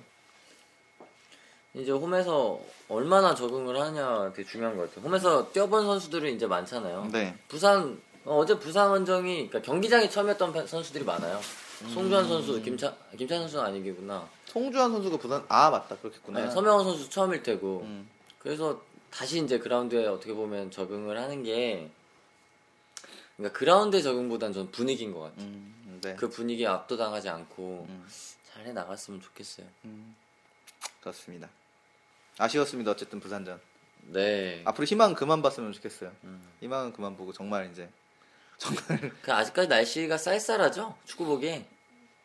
이제 홈에서 얼마나 적응을 하냐 되게 중요한 것 같아요. 홈에서 뛰어본 선수들은 이제 많잖아요. 네. 부산 어, 제 부산 원정이 그러니까 경기장에 처음이었던 팬- 선수들이 많아요. 송주환 선수, 김찬 김찬 선수는 아니겠구나. 송주환 선수가 부산 아 맞다 그렇겠구나. 네, 서명원 선수 처음일 테고. 음. 그래서 다시 이제 그라운드에 어떻게 보면 적응을 하는 게 그러니까 그라운드 적응보단 전 분위기인 것 같아요. 음, 네. 그 분위기에 압도당하지 않고 음. 잘해 나갔으면 좋겠어요. 그렇습니다. 아쉬웠습니다. 어쨌든 부산전. 네. 앞으로 희망 그만 봤으면 좋겠어요. 음. 희망은 그만 보고 정말 이제 정말 그 아직까지 날씨가 쌀쌀하죠? 축구 보기.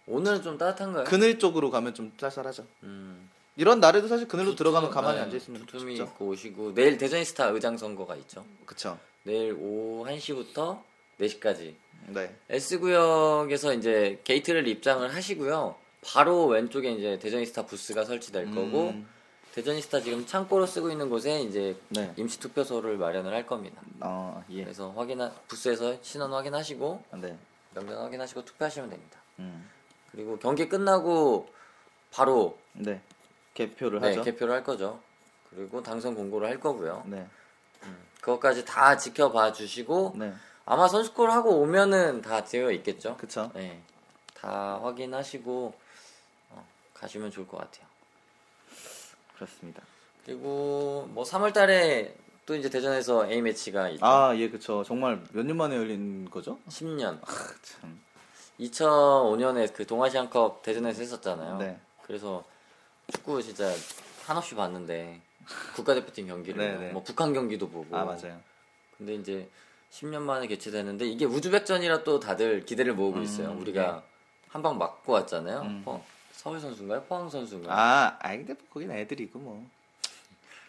오늘은 좀 따뜻한가요? 그늘 쪽으로 가면 좀 쌀쌀하죠. 음. 이런 날에도 사실 그늘로 들어가면 가만히 네, 앉아 있으면 두툼히 좀 입고 오시고 내일 대저니스타 의장 선거가 있죠. 그쵸. 내일 오후 1시부터 4시까지 네. S구역에서 이제 게이트를 입장을 하시고요. 바로 왼쪽에 이제 대저니스타 부스가 설치될 거고 음, 대전스타 지금 창고로 쓰고 있는 곳에 이제 네. 임시 투표소를 마련을 할 겁니다. 어, 예. 그래서 확인하 부스에서 신원 확인하시고 네. 명단 확인하시고 투표하시면 됩니다. 음. 그리고 경기 끝나고 바로 네. 개표를 네, 하죠. 개표를 할 거죠. 그리고 당선 공고를 할 거고요. 네. 그것까지 다 지켜봐 주시고 네. 아마 선수콜 하고 오면은 다 되어 있겠죠. 그쵸. 네, 다 확인하시고 어, 가시면 좋을 것 같아요. 그렇습니다. 그리고 뭐 3월달에 또 이제 대전에서 A 매치가 있죠. 아, 예, 그쵸. 정말 몇 년 만에 열린 거죠? 10년. 참. 2005년에 그 동아시안컵 대전에서 했었잖아요. 네. 그래서 축구 진짜 한없이 봤는데 국가대표팀 경기를 네, 네. 뭐 북한 경기도 보고. 아, 맞아요. 근데 이제 10년 만에 개최되는데 이게 우즈벡전이라 또 다들 기대를 모으고 음, 있어요. 우리가 한방 맞고 왔잖아요. 음. 포- 서울 선수인가요? 포항 선수인가요? 아, 아이, 근데 거긴 애들이고 뭐.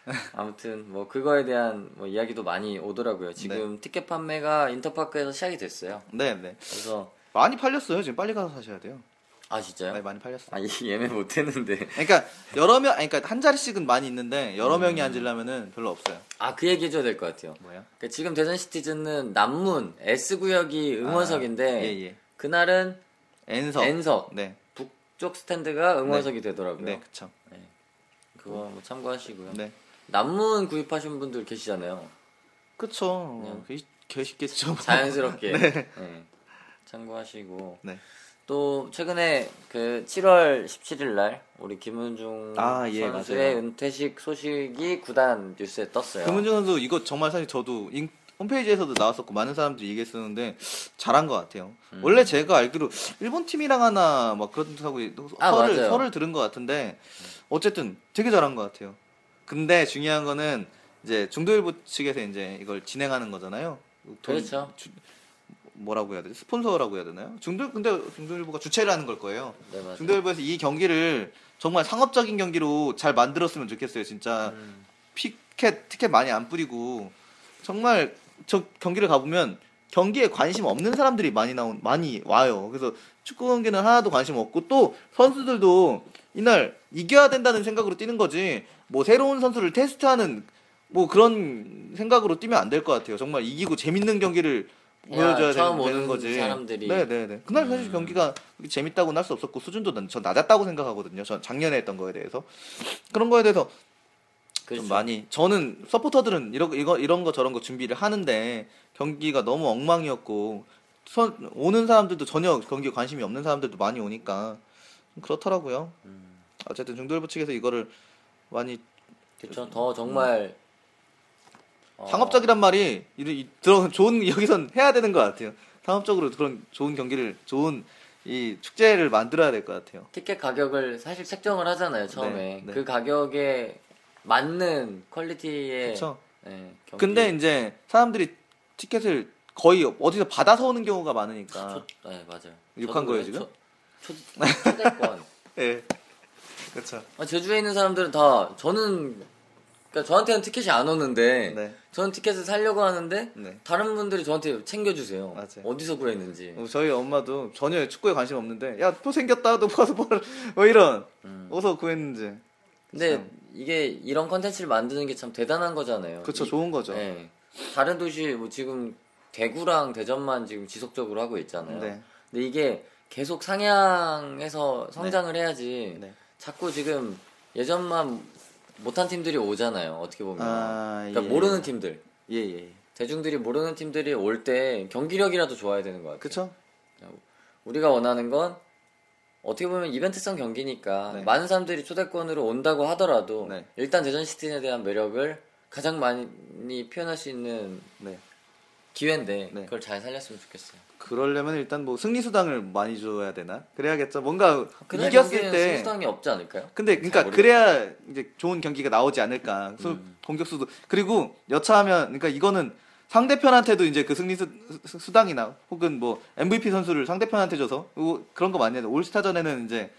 아무튼 뭐 그거에 대한 뭐 이야기도 많이 오더라고요. 지금 네. 티켓 판매가 인터파크에서 시작이 됐어요. 네, 네. 그래서 많이 팔렸어요. 지금 빨리 가서 사셔야 돼요. 아 진짜요? 네, 많이 팔렸어요. 아 이- 예매 못 했는데. 그러니까 여러 명, 아니, 그러니까 한 자리씩은 많이 있는데 여러 음. 명이 앉으려면은 별로 없어요. 아 그 얘기 해줘야 될 것 같아요. 뭐야? 그러니까 지금 대전 시티즌은 남문 S 구역이 응원석인데 아, 예, 예. 그날은 N석. N석 네, 북 쪽 스탠드가 응원석이 되더라고요. 네, 그쵸. 그거 뭐 참고하시고요. 네, 남문 구입하신 분들 계시잖아요. 그쵸. 그냥 계- 계시겠죠. 자연스럽게 네. 참고하시고 네. 또 최근에 그 7월 17일 날 우리 김은중 아, 예, 선수의 맞아요. 은퇴식 소식이 구단 뉴스에 떴어요. 금은중 선수 이거 정말 사실 저도 인- 홈페이지에서도 나왔었고 많은 사람들이 얘기했었는데 잘한 것 같아요. 음. 원래 제가 알기로 일본 팀이랑 하나 막 그렇다고 아, 설을, 맞아요. 설을 들은 것 같은데 어쨌든 되게 잘한 것 같아요. 근데 중요한 거는 이제 중도일보 측에서 이제 이걸 진행하는 거잖아요. 돈- 그렇죠. 주- 뭐라고 해야 되지? 스폰서라고 해야 되나요? 중도 근데 중도일보가 주최를 하는 걸 거예요. 네, 맞아요. 중도일보에서 이 경기를 정말 상업적인 경기로 잘 만들었으면 좋겠어요. 진짜 음. 피켓 티켓 많이 안 뿌리고 정말 저 경기를 가보면 경기에 관심 없는 사람들이 많이 나온 많이 와요. 그래서 축구 경기는 하나도 관심 없고 또 선수들도 이날 이겨야 된다는 생각으로 뛰는 거지 뭐 새로운 선수를 테스트하는 뭐 그런 생각으로 뛰면 안 될 것 같아요. 정말 이기고 재밌는 경기를 야, 보여줘야 처음 되는, 되는 거지. 사람들이. 네네네. 그날 사실 음. 경기가 재밌다고는 할 수 없었고 수준도 난- 전 낮았다고 생각하거든요. 전 작년에 했던 거에 대해서 그런 거에 대해서 그렇죠. 좀 많이 저는 서포터들은 이런 이거 이런 거 저런 거 준비를 하는데 경기가 너무 엉망이었고 선, 오는 사람들도 전혀 경기에 관심이 없는 사람들도 많이 오니까 좀 그렇더라고요. 음. 어쨌든 중도일보 측에서 이거를 많이 그렇죠. 더 정말 어, 상업적이란 말이 이, 이, 들어 좋은 여기선 해야 되는 것 같아요. 상업적으로 그런 좋은 경기를 좋은 이 축제를 만들어야 될 것 같아요. 티켓 가격을 사실 책정을 하잖아요 처음에 네, 네. 그 가격에 맞는 퀄리티의 그렇죠. 네, 경기. 근데 이제 사람들이 티켓을 거의 어디서 받아서 오는 경우가 많으니까. 초, 네 맞아요 욕한 거예요. 지금? 초, 초, 초대권 예. 그렇죠. 아, 제주에 있는 사람들은 다 저는 그러니까 저한테는 티켓이 안 오는데 네. 저는 티켓을 사려고 하는데 네. 다른 분들이 저한테 챙겨주세요 맞아요. 어디서 구했는지 어, 저희 엄마도 전혀 축구에 관심 없는데 야또 생겼다 너 뭐, 뭐 이런 음. 어디서 구했는지 근데 참. 이게 이런 컨텐츠를 만드는 게 참 대단한 거잖아요 이- 좋은 거죠 네. 다른 도시 뭐 지금 대구랑 대전만 지금 지속적으로 하고 있잖아요. 네. 근데 이게 계속 상향해서 성장을 해야지. 네. 자꾸 지금 예전만 못한 팀들이 오잖아요. 어떻게 보면. 아, 그러니까 예. 모르는 팀들. 예 예 대중들이 모르는 팀들이 올 때 경기력이라도 좋아야 되는 것 같아요. 그쵸 우리가 원하는 건 어떻게 보면 이벤트성 경기니까 네. 많은 사람들이 초대권으로 온다고 하더라도 네. 일단 대전 시티즌에 대한 매력을 가장 많이 표현할 수 있는 네 기회인데 네. 그걸 잘 살렸으면 좋겠어요. 그러려면 일단 뭐 승리 수당을 많이 줘야 되나 그래야겠죠 뭔가 이겼을 때 수당이 없지 않을까요? 근데 잘 그러니까. 그래야 이제 좋은 경기가 나오지 않을까. 수- 음. 공격수도 그리고 여차하면 그러니까 이거는 상대편한테도 이제 그 승리 수, 수- 수당이나 혹은 뭐 MVP 선수를 상대편한테 줘서 그런 거 많이 해요. 올스타전에는 이제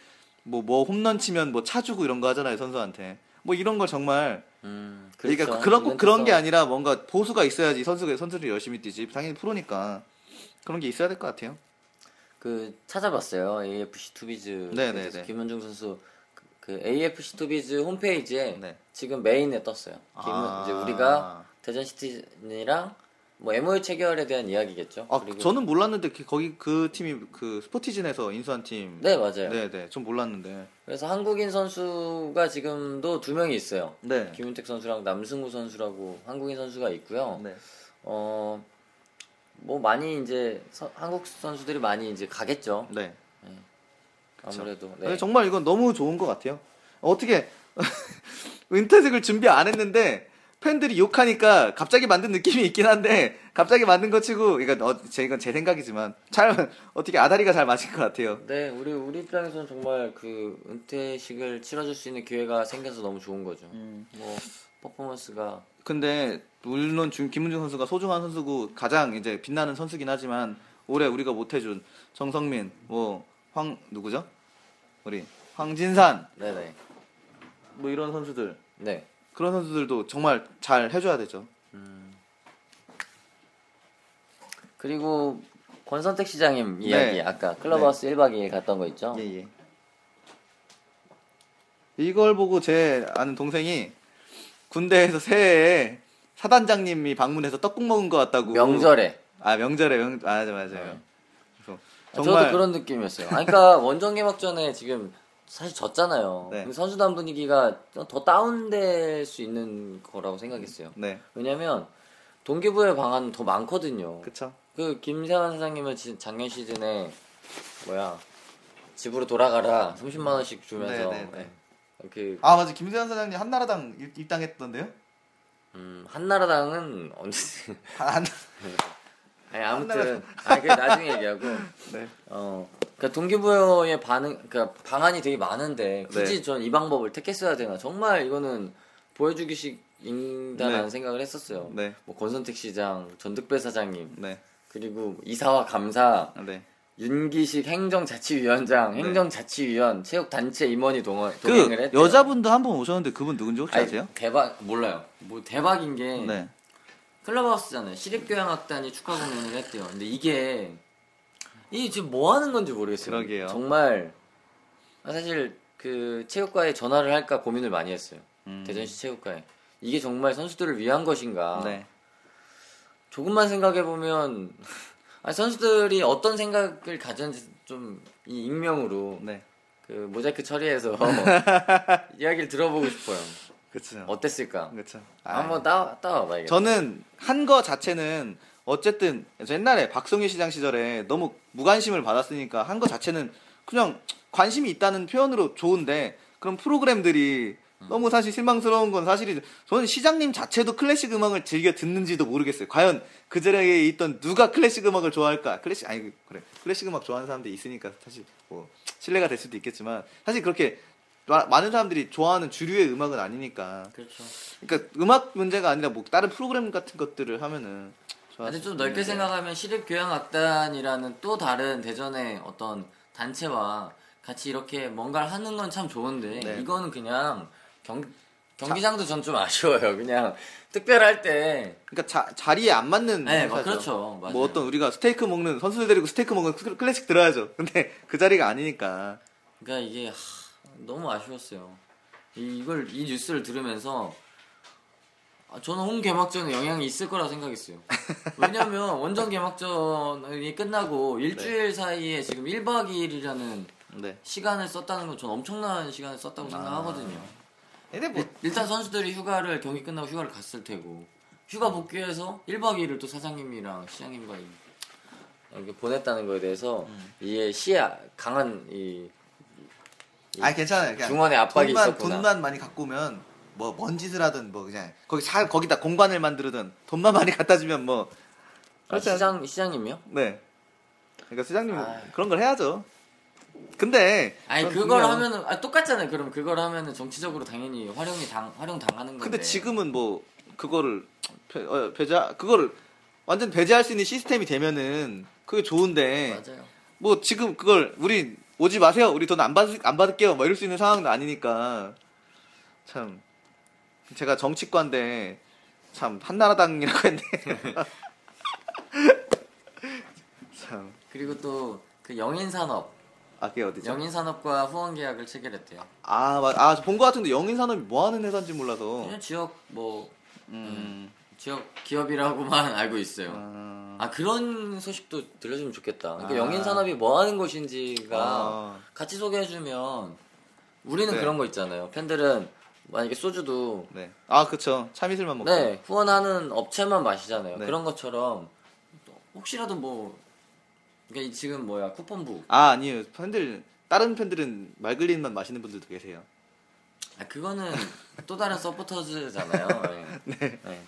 뭐뭐 홈런 치면 뭐 차 주고 이런 거 하잖아요 선수한테. 뭐 이런 걸 정말 음, 그러니까 그렇죠. 그런 꼭 그런 게. 아니라 뭔가 보수가 있어야지 선수가 선수들이 열심히 뛰지. 당연히 프로니까 그런 게 있어야 될 것 같아요. 그 찾아봤어요. AFC 투비즈 네, 네, 네. 김현중 선수 그, 그 AFC 투비즈 홈페이지에 네. 지금 메인에 떴어요. 김은 아. 이제 우리가 대전 시티즌이랑 뭐 MOU 체결에 대한 이야기겠죠. 아 그리고 저는 몰랐는데 그- 거기 그 팀이 그 스포티진에서 인수한 팀. 네 맞아요. 네네 좀 몰랐는데. 그래서 한국인 선수가 지금도 두 명이 있어요. 네. 김윤택 선수랑 남승우 선수라고 한국인 선수가 있고요. 네. 어, 뭐 많이 이제 서- 한국 선수들이 많이 이제 가겠죠. 네. 아무래도. 네. 정말 이건 너무 좋은 것 같아요. 어떻게 은퇴식을 준비 안 했는데 팬들이 욕하니까 갑자기 만든 느낌이 있긴 한데 갑자기 만든 거 치고 이건 어, 제 이건 제 생각이지만 잘 어떻게 아다리가 잘 맞을 것 같아요. 네, 우리 우리 입장에서는 정말 그 은퇴식을 치러줄 수 있는 기회가 생겨서 너무 좋은 거죠. 음. 뭐 퍼포먼스가 근데 물론 준 김은중 선수가 소중한 선수고 가장 이제 빛나는 선수긴 하지만 올해 우리가 못 해준 정성민 뭐 황 누구죠? 우리 황진산 네네. 뭐 이런 선수들 네. 그런 선수들도 정말 잘 해줘야 되죠. 그리고 권선택 시장님 이야기 네. 아까 클럽하우스 1박 2일 갔던 거 있죠? 예, 예. 이걸 보고 제 아는 동생이 군대에서 새해에 사단장님이 방문해서 떡국 먹은 것 같다고. 명절에. 아 명절에 명 맞아 맞아요. 네. 그래서 아, 정말 저도 그런 느낌이었어요. 아니, 그러니까 원정 개막 전에 지금 사실 졌잖아요. 네. 그 선수단 분위기가 더 다운될 수 있는 거라고 생각했어요. 네 왜냐면 동기부여 방안은 더 많거든요. 그쵸. 그 김세환 사장님은 지- 작년 시즌에 뭐야 집으로 돌아가라 30만 원씩 주면서 네, 네, 네. 예. 그아 맞아 김세현 사장님 한나라당 입- 입당했던데요? 음, 한나라당은 언제 한 아니 아무튼 아그 나중에 얘기하고 네. 어 그러니까 동기부여의 반응 그러니까 방안이 되게 많은데 굳이 네. 전이 방법을 택했어야 되나 정말 이거는 보여주기식인다라는 네. 생각을 했었어요. 네. 뭐 권선택 시장, 전득배 사장님 네. 그리고 이사와 감사 네. 윤기식 행정자치위원장, 네. 행정자치위원, 체육단체 임원이 동원, 동행을 그 했대요. 여자분도 한분 오셨는데 그분 누군지 혹시 아니, 아세요? 대박 몰라요. 뭐 대박인 게 네. 클럽하우스잖아요. 시립교향악단이 축하 공연을 했대요. 근데 이게 이게 지금 뭐 하는 건지 모르겠어요. 그러게요. 정말 아, 사실 그 체육과에 전화를 할까 고민을 많이 했어요. 음. 대전시 체육과에 이게 정말 선수들을 위한 것인가? 네. 조금만 생각해 보면 선수들이 어떤 생각을 가졌는지 좀 이 익명으로 네. 그 모자이크 처리해서 이야기를 들어보고 싶어요. 그쵸. 어땠을까? 그쵸. 한번 따 따와봐야겠다. 저는 한 거 자체는 어쨌든 저 옛날에 박성희 시장 시절에 너무 무관심을 받았으니까 한 거 자체는 그냥 관심이 있다는 표현으로 좋은데 그런 프로그램들이 너무 사실 실망스러운 건 사실이 저는 시장님 자체도 클래식 음악을 즐겨 듣는지도 모르겠어요. 과연 그 자리에 있던 누가 클래식 음악을 좋아할까? 클래식 아니 그래 클래식 음악 좋아하는 사람들이 있으니까 사실 뭐 신뢰가 될 수도 있겠지만 사실 그렇게 마- 많은 사람들이 좋아하는 주류의 음악은 아니니까 그렇죠. 그러니까 음악 문제가 아니라 뭐 다른 프로그램 같은 것들을 하면은 근데 좀 넓게. 생각하면 시립교향악단이라는 또 다른 대전의 어떤 단체와 같이 이렇게 뭔가를 하는 건 참 좋은데 네. 이거는 그냥 경, 경기장도 전 좀 아쉬워요. 그냥 특별할 때 그러니까 자, 자리에 안 맞는 네, 행사죠. 그렇죠. 맞아요. 뭐 어떤 우리가 스테이크 먹는 선수들 데리고 스테이크 먹는 클- 클래식 들어야죠. 근데 그 자리가 아니니까. 그러니까 이게 하, 너무 아쉬웠어요. 이, 이걸 이 뉴스를 들으면서 아, 저는 홈 개막전에 영향이 있을 거라 생각했어요. 왜냐면 원정 개막전이 끝나고 일주일 사이에 지금 1박 2일이라는 네. 시간을 썼다는 건전 엄청난 시간을 썼다고 생각하거든요. 근데 뭐 일- 일단 선수들이 휴가를 경기 끝나고 휴가를 갔을 테고 휴가 복귀해서 1박 2일을 또 사장님이랑 시장님과 이- 이렇게 보냈다는 거에 대해서 이게 시야 강한 이 아니 괜찮아요. 그냥 중원에 압박이 돈만, 있었구나. 돈만 많이 갖고 오면 뭐 뭔 짓을 하든 뭐 그냥 거기 사 거기다 공간을 만들든 돈만 많이 갖다 주면 뭐 아, 시장 시장님이요? 네. 그러니까 시장님 아. 그런 걸 해야죠. 근데 아니 그건 그걸 분명- 하면은 아, 똑같잖아요. 그럼 그걸 하면은 정치적으로 당연히 활용이 당 활용 당하는 건데. 근데 지금은 뭐 그거를 배, 어, 배제 그거를 완전 배제할 수 있는 시스템이 되면은 그게 좋은데 맞아요. 뭐 지금 그걸 우리 오지 마세요. 우리 돈 안 받, 안 받을게요. 뭐 이럴 수 있는 상황도 아니니까 참 제가 정치과인데 참 한나라당이라고 했네. 참 그리고 또 그 영인 산업 아, 그게 어디죠? 영인 산업과 후원 계약을 체결했대요. 아, 맞, 아, 본 것 같은데 영인 산업이 뭐 하는 회사인지 몰라서. 그냥 지역 뭐 음. 지역 기업이라고만 알고 있어요. 아, 아 그런 소식도 들려주면 좋겠다. 그러니까 아. 영인 산업이 뭐 하는 곳인지가 아. 같이 소개해주면 우리는 네. 그런 거 있잖아요. 팬들은 만약에 소주도 네. 아, 그쵸. 참이슬만 먹고. 네 후원하는 업체만 마시잖아요. 네. 그런 것처럼 혹시라도 뭐 그러니까 이 지금 뭐야 쿠폰부 아, 아니에요. 팬들, 다른 팬들은 말글린만 마시는 분들도 계세요. 아 그거는 또 다른 서포터즈잖아요. 네. 네.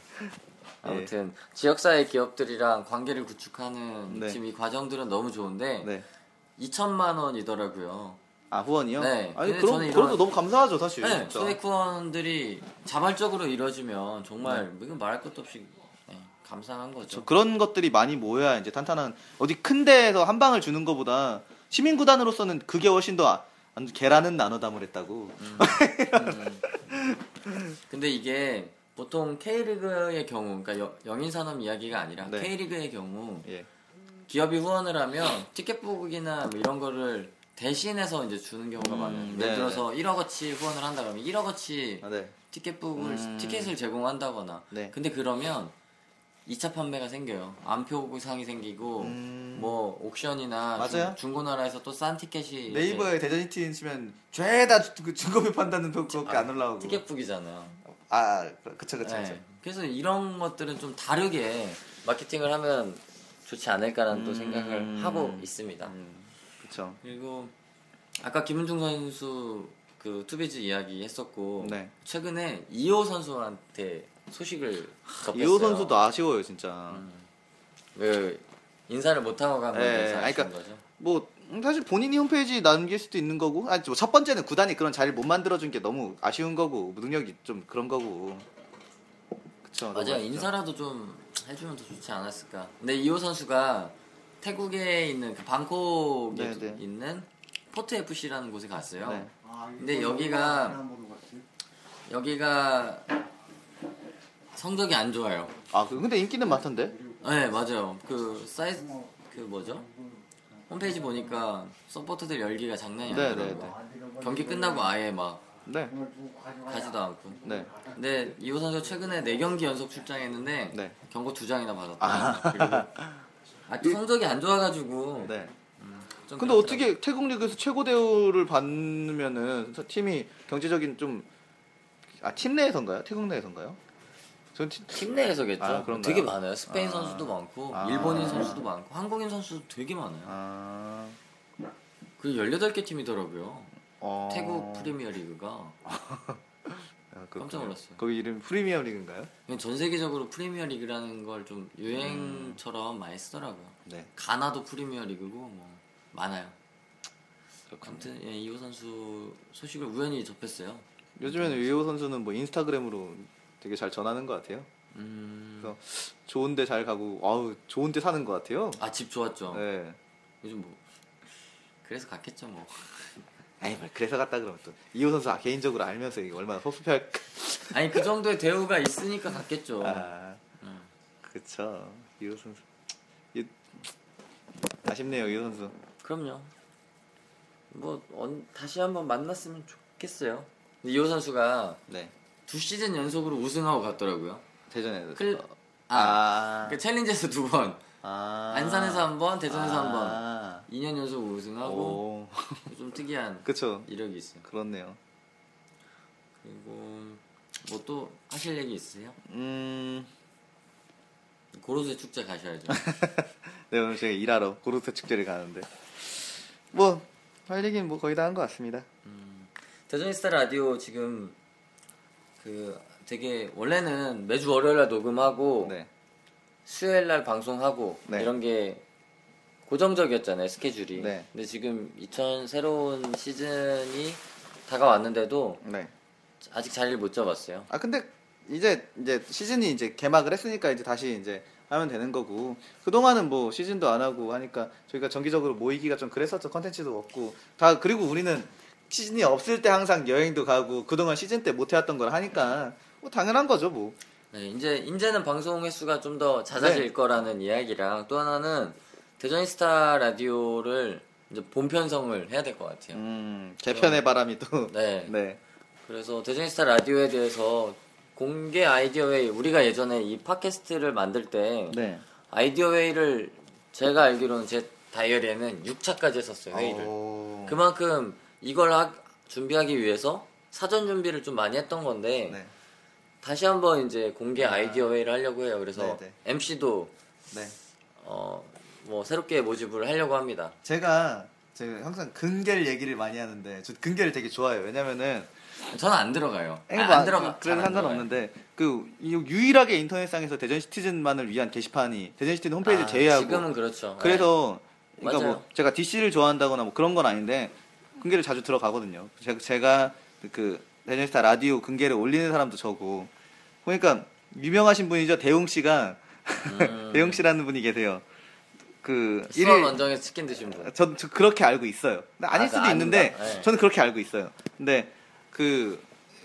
아무튼 지역사회 기업들이랑 관계를 구축하는 네. 지금 이 과정들은 너무 좋은데 네. 2천만 원이더라고요. 아, 후원이요? 네. 아니, 그럼, 저는 이런- 그럼도 너무 감사하죠, 사실. 네, 진짜. 소액 후원들이 자발적으로 이루어지면 정말 이건 말할 것도 없이 네, 감사한 거죠. 저 그런 것들이 많이 모여야 이제 탄탄한, 어디 큰 데에서 한 방을 주는 것보다 시민 구단으로서는 그게 훨씬 더 아- 안- 계란은 나눠 담으랬다고. 근데 이게 보통 K리그의 경우, 그러니까 여- 영인 산업 이야기가 아니라 네. K리그의 경우 예. 기업이 후원을 하면 티켓북이나 뭐 이런 거를 대신해서 이제 주는 경우가 음, 많아요. 네, 예를 들어서 1억어치 후원을 한다 그러면 1억어치 아, 네. 티켓북을 음. 티켓을 제공한다거나. 네. 근데 그러면 2차 판매가 생겨요. 안표상이 생기고 음. 뭐 옥션이나 맞아요. 중, 고나라에서 또 싼 티켓이 네이버에 대전시티 치면 죄다 주- 그 중고비 판다는 그거밖에 안 올라오고. 이제 티켓북이잖아요. 아, 그쵸, 그쵸, 네. 그쵸. 그래서 이런 것들은 좀 다르게 마케팅을 하면 좋지 않을까라는 또 음. 생각을 하고 있습니다. 음, 그쵸. 그리고 아까 김은중 선수 그 투비즈 이야기 했었고 네. 최근에 이호 선수한테 소식을 접했어요. 이호 선수도 아쉬워요, 진짜. 음. 그 인사를 못 하고 가면 네, 네, 아니, 그러니까 거죠. 뭐 음, 사실 본인이 홈페이지 남길 수도 있는 거고 아니 뭐 첫 번째는 구단이 그런 자리를 못 만들어준 게 너무 아쉬운 거고 능력이 좀 그런 거고 그쵸 맞아요. 아쉽죠. 인사라도 좀 해주면 더 좋지 않았을까. 근데 이호 선수가 태국에 있는 그 방콕에 네, 네. 있는 포트 FC라는 곳에 갔어요. 네. 근데 여기가 여기가 성적이 안 좋아요. 아 그- 근데 인기는 많던데 네 맞아요. 그 사이트 그 뭐죠? 홈페이지 보니까 서포터들 열기가 장난이 네, 아니더라고요. 경기 끝나고 아예 막 네 가지도 않고. 네. 근데 이호 선수가 최근에 4 경기 연속 출장했는데 네. 경고 2장이나 받았다. 아. 그리고 아, 또 성적이 안 좋아가지고 네. 좀 근데. 어떻게 태국 리그에서 최고 대우를 받으면은 팀이 경제적인 좀 아 팀 내에선가요? 태국 내에선가요? 전 팀, 팀 내에서겠죠. 아? 되게 많아요. 스페인 아. 선수도 많고 아. 일본인 선수도 많고 한국인 선수도 되게 많아요. 아 그리고 18개 팀이더라고요. 어... 태국 프리미어 리그가 아, 그렇군요. 깜짝 놀랐어요. 거기 이름 프리미어 리그인가요? 전 세계적으로 프리미어 리그라는 걸 좀 유행처럼 많이 쓰더라고요. 네. 가나도 프리미어 리그고 뭐 많아요. 아무튼 예, 이호 선수 소식을 우연히 접했어요. 요즘에는 이호 선수는 뭐 인스타그램으로 되게 잘 전하는 것 같아요. 음, 그래서 좋은데 잘 가고, 아우 좋은데 사는 것 같아요. 아 집 좋았죠. 네. 요즘 뭐 그래서 갔겠죠 뭐. 아니 뭐 그래서 갔다 그러면 또 이호 선수 아, 개인적으로 알면서 이게 얼마나 섭섭할. 아니 그 정도의 대우가 있으니까 갔겠죠. 아, 음. 그쵸. 이호 선수. 이- 아쉽네요 이호 선수. 그럼요. 뭐 언- 다시 한번 만났으면 좋겠어요. 근데 이호 선수가 네. 두 시즌 연속으로 우승하고 갔더라고요. 대전에. 클- 아. 아. 그 챌린저에서 두 번, 아. 안산에서 한 번, 대전에서 한 번, 아. 2년 연속 우승하고 오. 좀 특이한 그쵸. 이력이 있어요. 그렇네요. 그리고 뭐 또 하실 얘기 있으세요? 음. 고로쇠 축제 가셔야죠. 네 오늘 제가 일하러 고르트 축제를 가는데 뭐 할 얘기는 뭐 거의 다 한 것 같습니다. 대전스타 라디오 지금 그 되게 원래는 매주 월요일 날 녹음하고 네. 수요일 날 방송하고 네. 이런 게 고정적이었잖아요 스케줄이. 네. 근데 지금 2000 새로운 시즌이 다가왔는데도 네. 아직 자리를 못 잡았어요. 아 근데 이제 이제 시즌이 이제 개막을 했으니까 이제 다시 이제 하면 되는 거고 그 동안은 뭐 시즌도 안 하고 하니까 저희가 정기적으로 모이기가 좀 그랬었죠 컨텐츠도 없고 다 그리고 우리는 시즌이 없을 때 항상 여행도 가고 그동안 시즌 때 못 해왔던 걸 하니까 뭐 당연한 거죠 뭐. 네, 이제 이제는 방송 횟수가 좀 더 잦아질 네. 거라는 이야기랑 또 하나는 대전스타 라디오를 이제 본편성을 해야 될 것 같아요. 음 개편의 바람이 또 네. 네. 그래서 대전스타 라디오에 대해서 공개 아이디어웨이 우리가 예전에 이 팟캐스트를 만들 때 네. 아이디어웨이를 제가 알기로는 제 다이어리에는 6차까지 했었어요 회의를 오. 그만큼 이걸 하- 준비하기 위해서 사전 준비를 좀 많이 했던 건데 네. 다시 한번 이제 공개 아이디어웨이를 하려고 해요 그래서 네, 네. MC도 네. 어, 뭐 새롭게 모집을 하려고 합니다 제가 제가 항상 근겔 얘기를 많이 하는데 저 근겔을 되게 좋아해요. 왜냐면은 저는 안 들어가요 아니, 아, 뭐, 안 들어가 그래도 잘안 들어가요. 상관없는데 그 이- 유일하게 인터넷상에서 대전 시티즌만을 위한 게시판이 대전 시티즌 홈페이지를 아, 제외하고 지금은 그렇죠 그래서 그러니까 맞아요. 뭐 제가 DC를 좋아한다거나 뭐 그런 건 아닌데 근계를 자주 들어가거든요. 제가, 제가 그 대전스타 라디오 근계를 올리는 사람도 저고 그러니까 유명하신 분이죠 대웅 씨가 음. 대웅 씨라는 분이 계세요. 그 수원 일일 원정에서 치킨 드신 분 전, 저 그렇게 알고 있어요. 아닐 아, 수도 그 있는데 아닌가? 네. 저는 그렇게 알고 있어요. 근데 그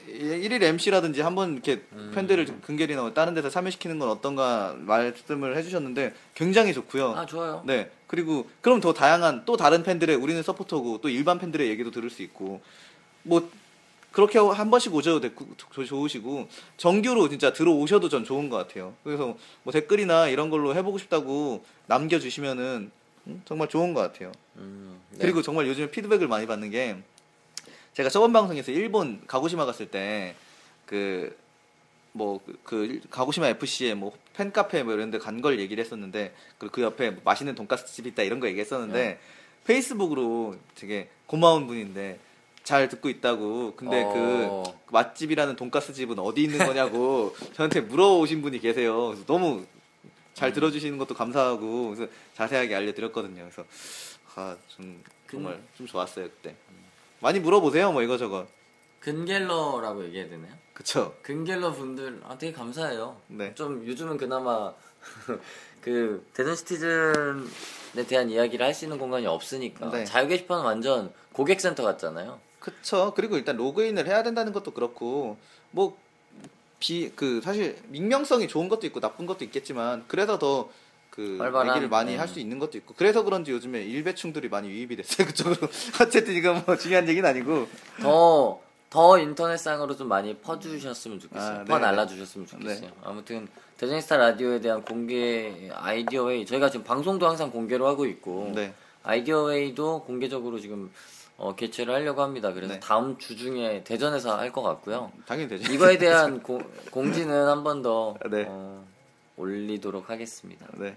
일일 MC라든지 한번 이렇게 음. 팬들을 근결이나 뭐 다른 데서 참여시키는 건 어떤가 말씀을 해주셨는데 굉장히 좋고요. 아 좋아요. 네. 그리고 그럼 더 다양한 또 다른 팬들의 우리는 서포터고 또 일반 팬들의 얘기도 들을 수 있고 뭐 그렇게 한 번씩 오셔도 조- 좋으시고 정규로 진짜 들어오셔도 전 좋은 것 같아요. 그래서 뭐 댓글이나 이런 걸로 해보고 싶다고 남겨주시면은 음, 정말 좋은 것 같아요. 음, 네. 그리고 정말 요즘에 피드백을 많이 받는 게 제가 저번 방송에서 일본 가고시마 갔을 때 그 뭐그 가고시마 FC에 뭐 팬카페 뭐 이런 데 간 걸 얘기를 했었는데 그리고 그 옆에 뭐 맛있는 돈가스 집 있다 이런 거 얘기했었는데 네. 페이스북으로 되게 고마운 분인데 잘 듣고 있다고 근데 어. 그 맛집이라는 돈가스 집은 어디 있는 거냐고 저한테 물어오신 분이 계세요. 그래서 너무 잘 들어주시는 것도 감사하고 그래서 자세하게 알려드렸거든요. 그래서 아, 좀 정말 좀 좋았어요 그때. 많이 물어보세요, 뭐 이거저거. 근갤러라고 얘기해야 되나요? 그쵸? 근갤러 분들 아 되게 감사해요. 네. 좀 요즘은 그나마 그 대전 시티즌에 대한 이야기를 할 수 있는 공간이 없으니까 네. 자유 게시판은 완전 고객센터 같잖아요. 그쵸. 그리고 일단 로그인을 해야 된다는 것도 그렇고 뭐 비 그 사실 익명성이 좋은 것도 있고 나쁜 것도 있겠지만 그래서 더 그 활발한, 얘기를 많이 네. 할수 있는 것도 있고 그래서 그런지 요즘에 일배충들이 많이 유입이 됐어요 그쪽으로 어쨌든 이건 뭐 중요한 얘기는 아니고 더, 더 인터넷상으로 좀 많이 퍼주셨으면 좋겠어요. 아, 퍼 네네. 날라주셨으면 좋겠어요. 아무튼, 대전스타 라디오에 대한 공개 아이디어웨이, 저희가 지금 방송도 항상 공개로 하고 있고, 네 아이디어웨이도 공개적으로 지금 어, 개최를 하려고 합니다. 그래서 네. 다음 주 중에 대전에서 할 것 같고요. 당연히 되죠 이거에 대한 고- 공지는 한 번더 네. 어, 올리도록 하겠습니다. 네.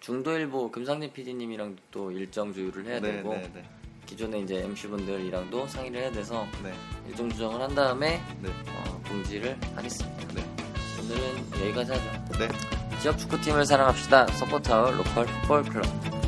중도일보 금상진 PD님이랑 또 일정 조율을 해야 네, 되고 네, 네. 기존의 이제 MC 분들이랑도 상의를 해야 돼서 네. 일정 조정을 한 다음에 네. 어, 공지를 하겠습니다. 네. 오늘은 여기까지 하죠. 네. 지역 축구팀을 사랑합시다. 서포터 로컬 풋볼 클럽.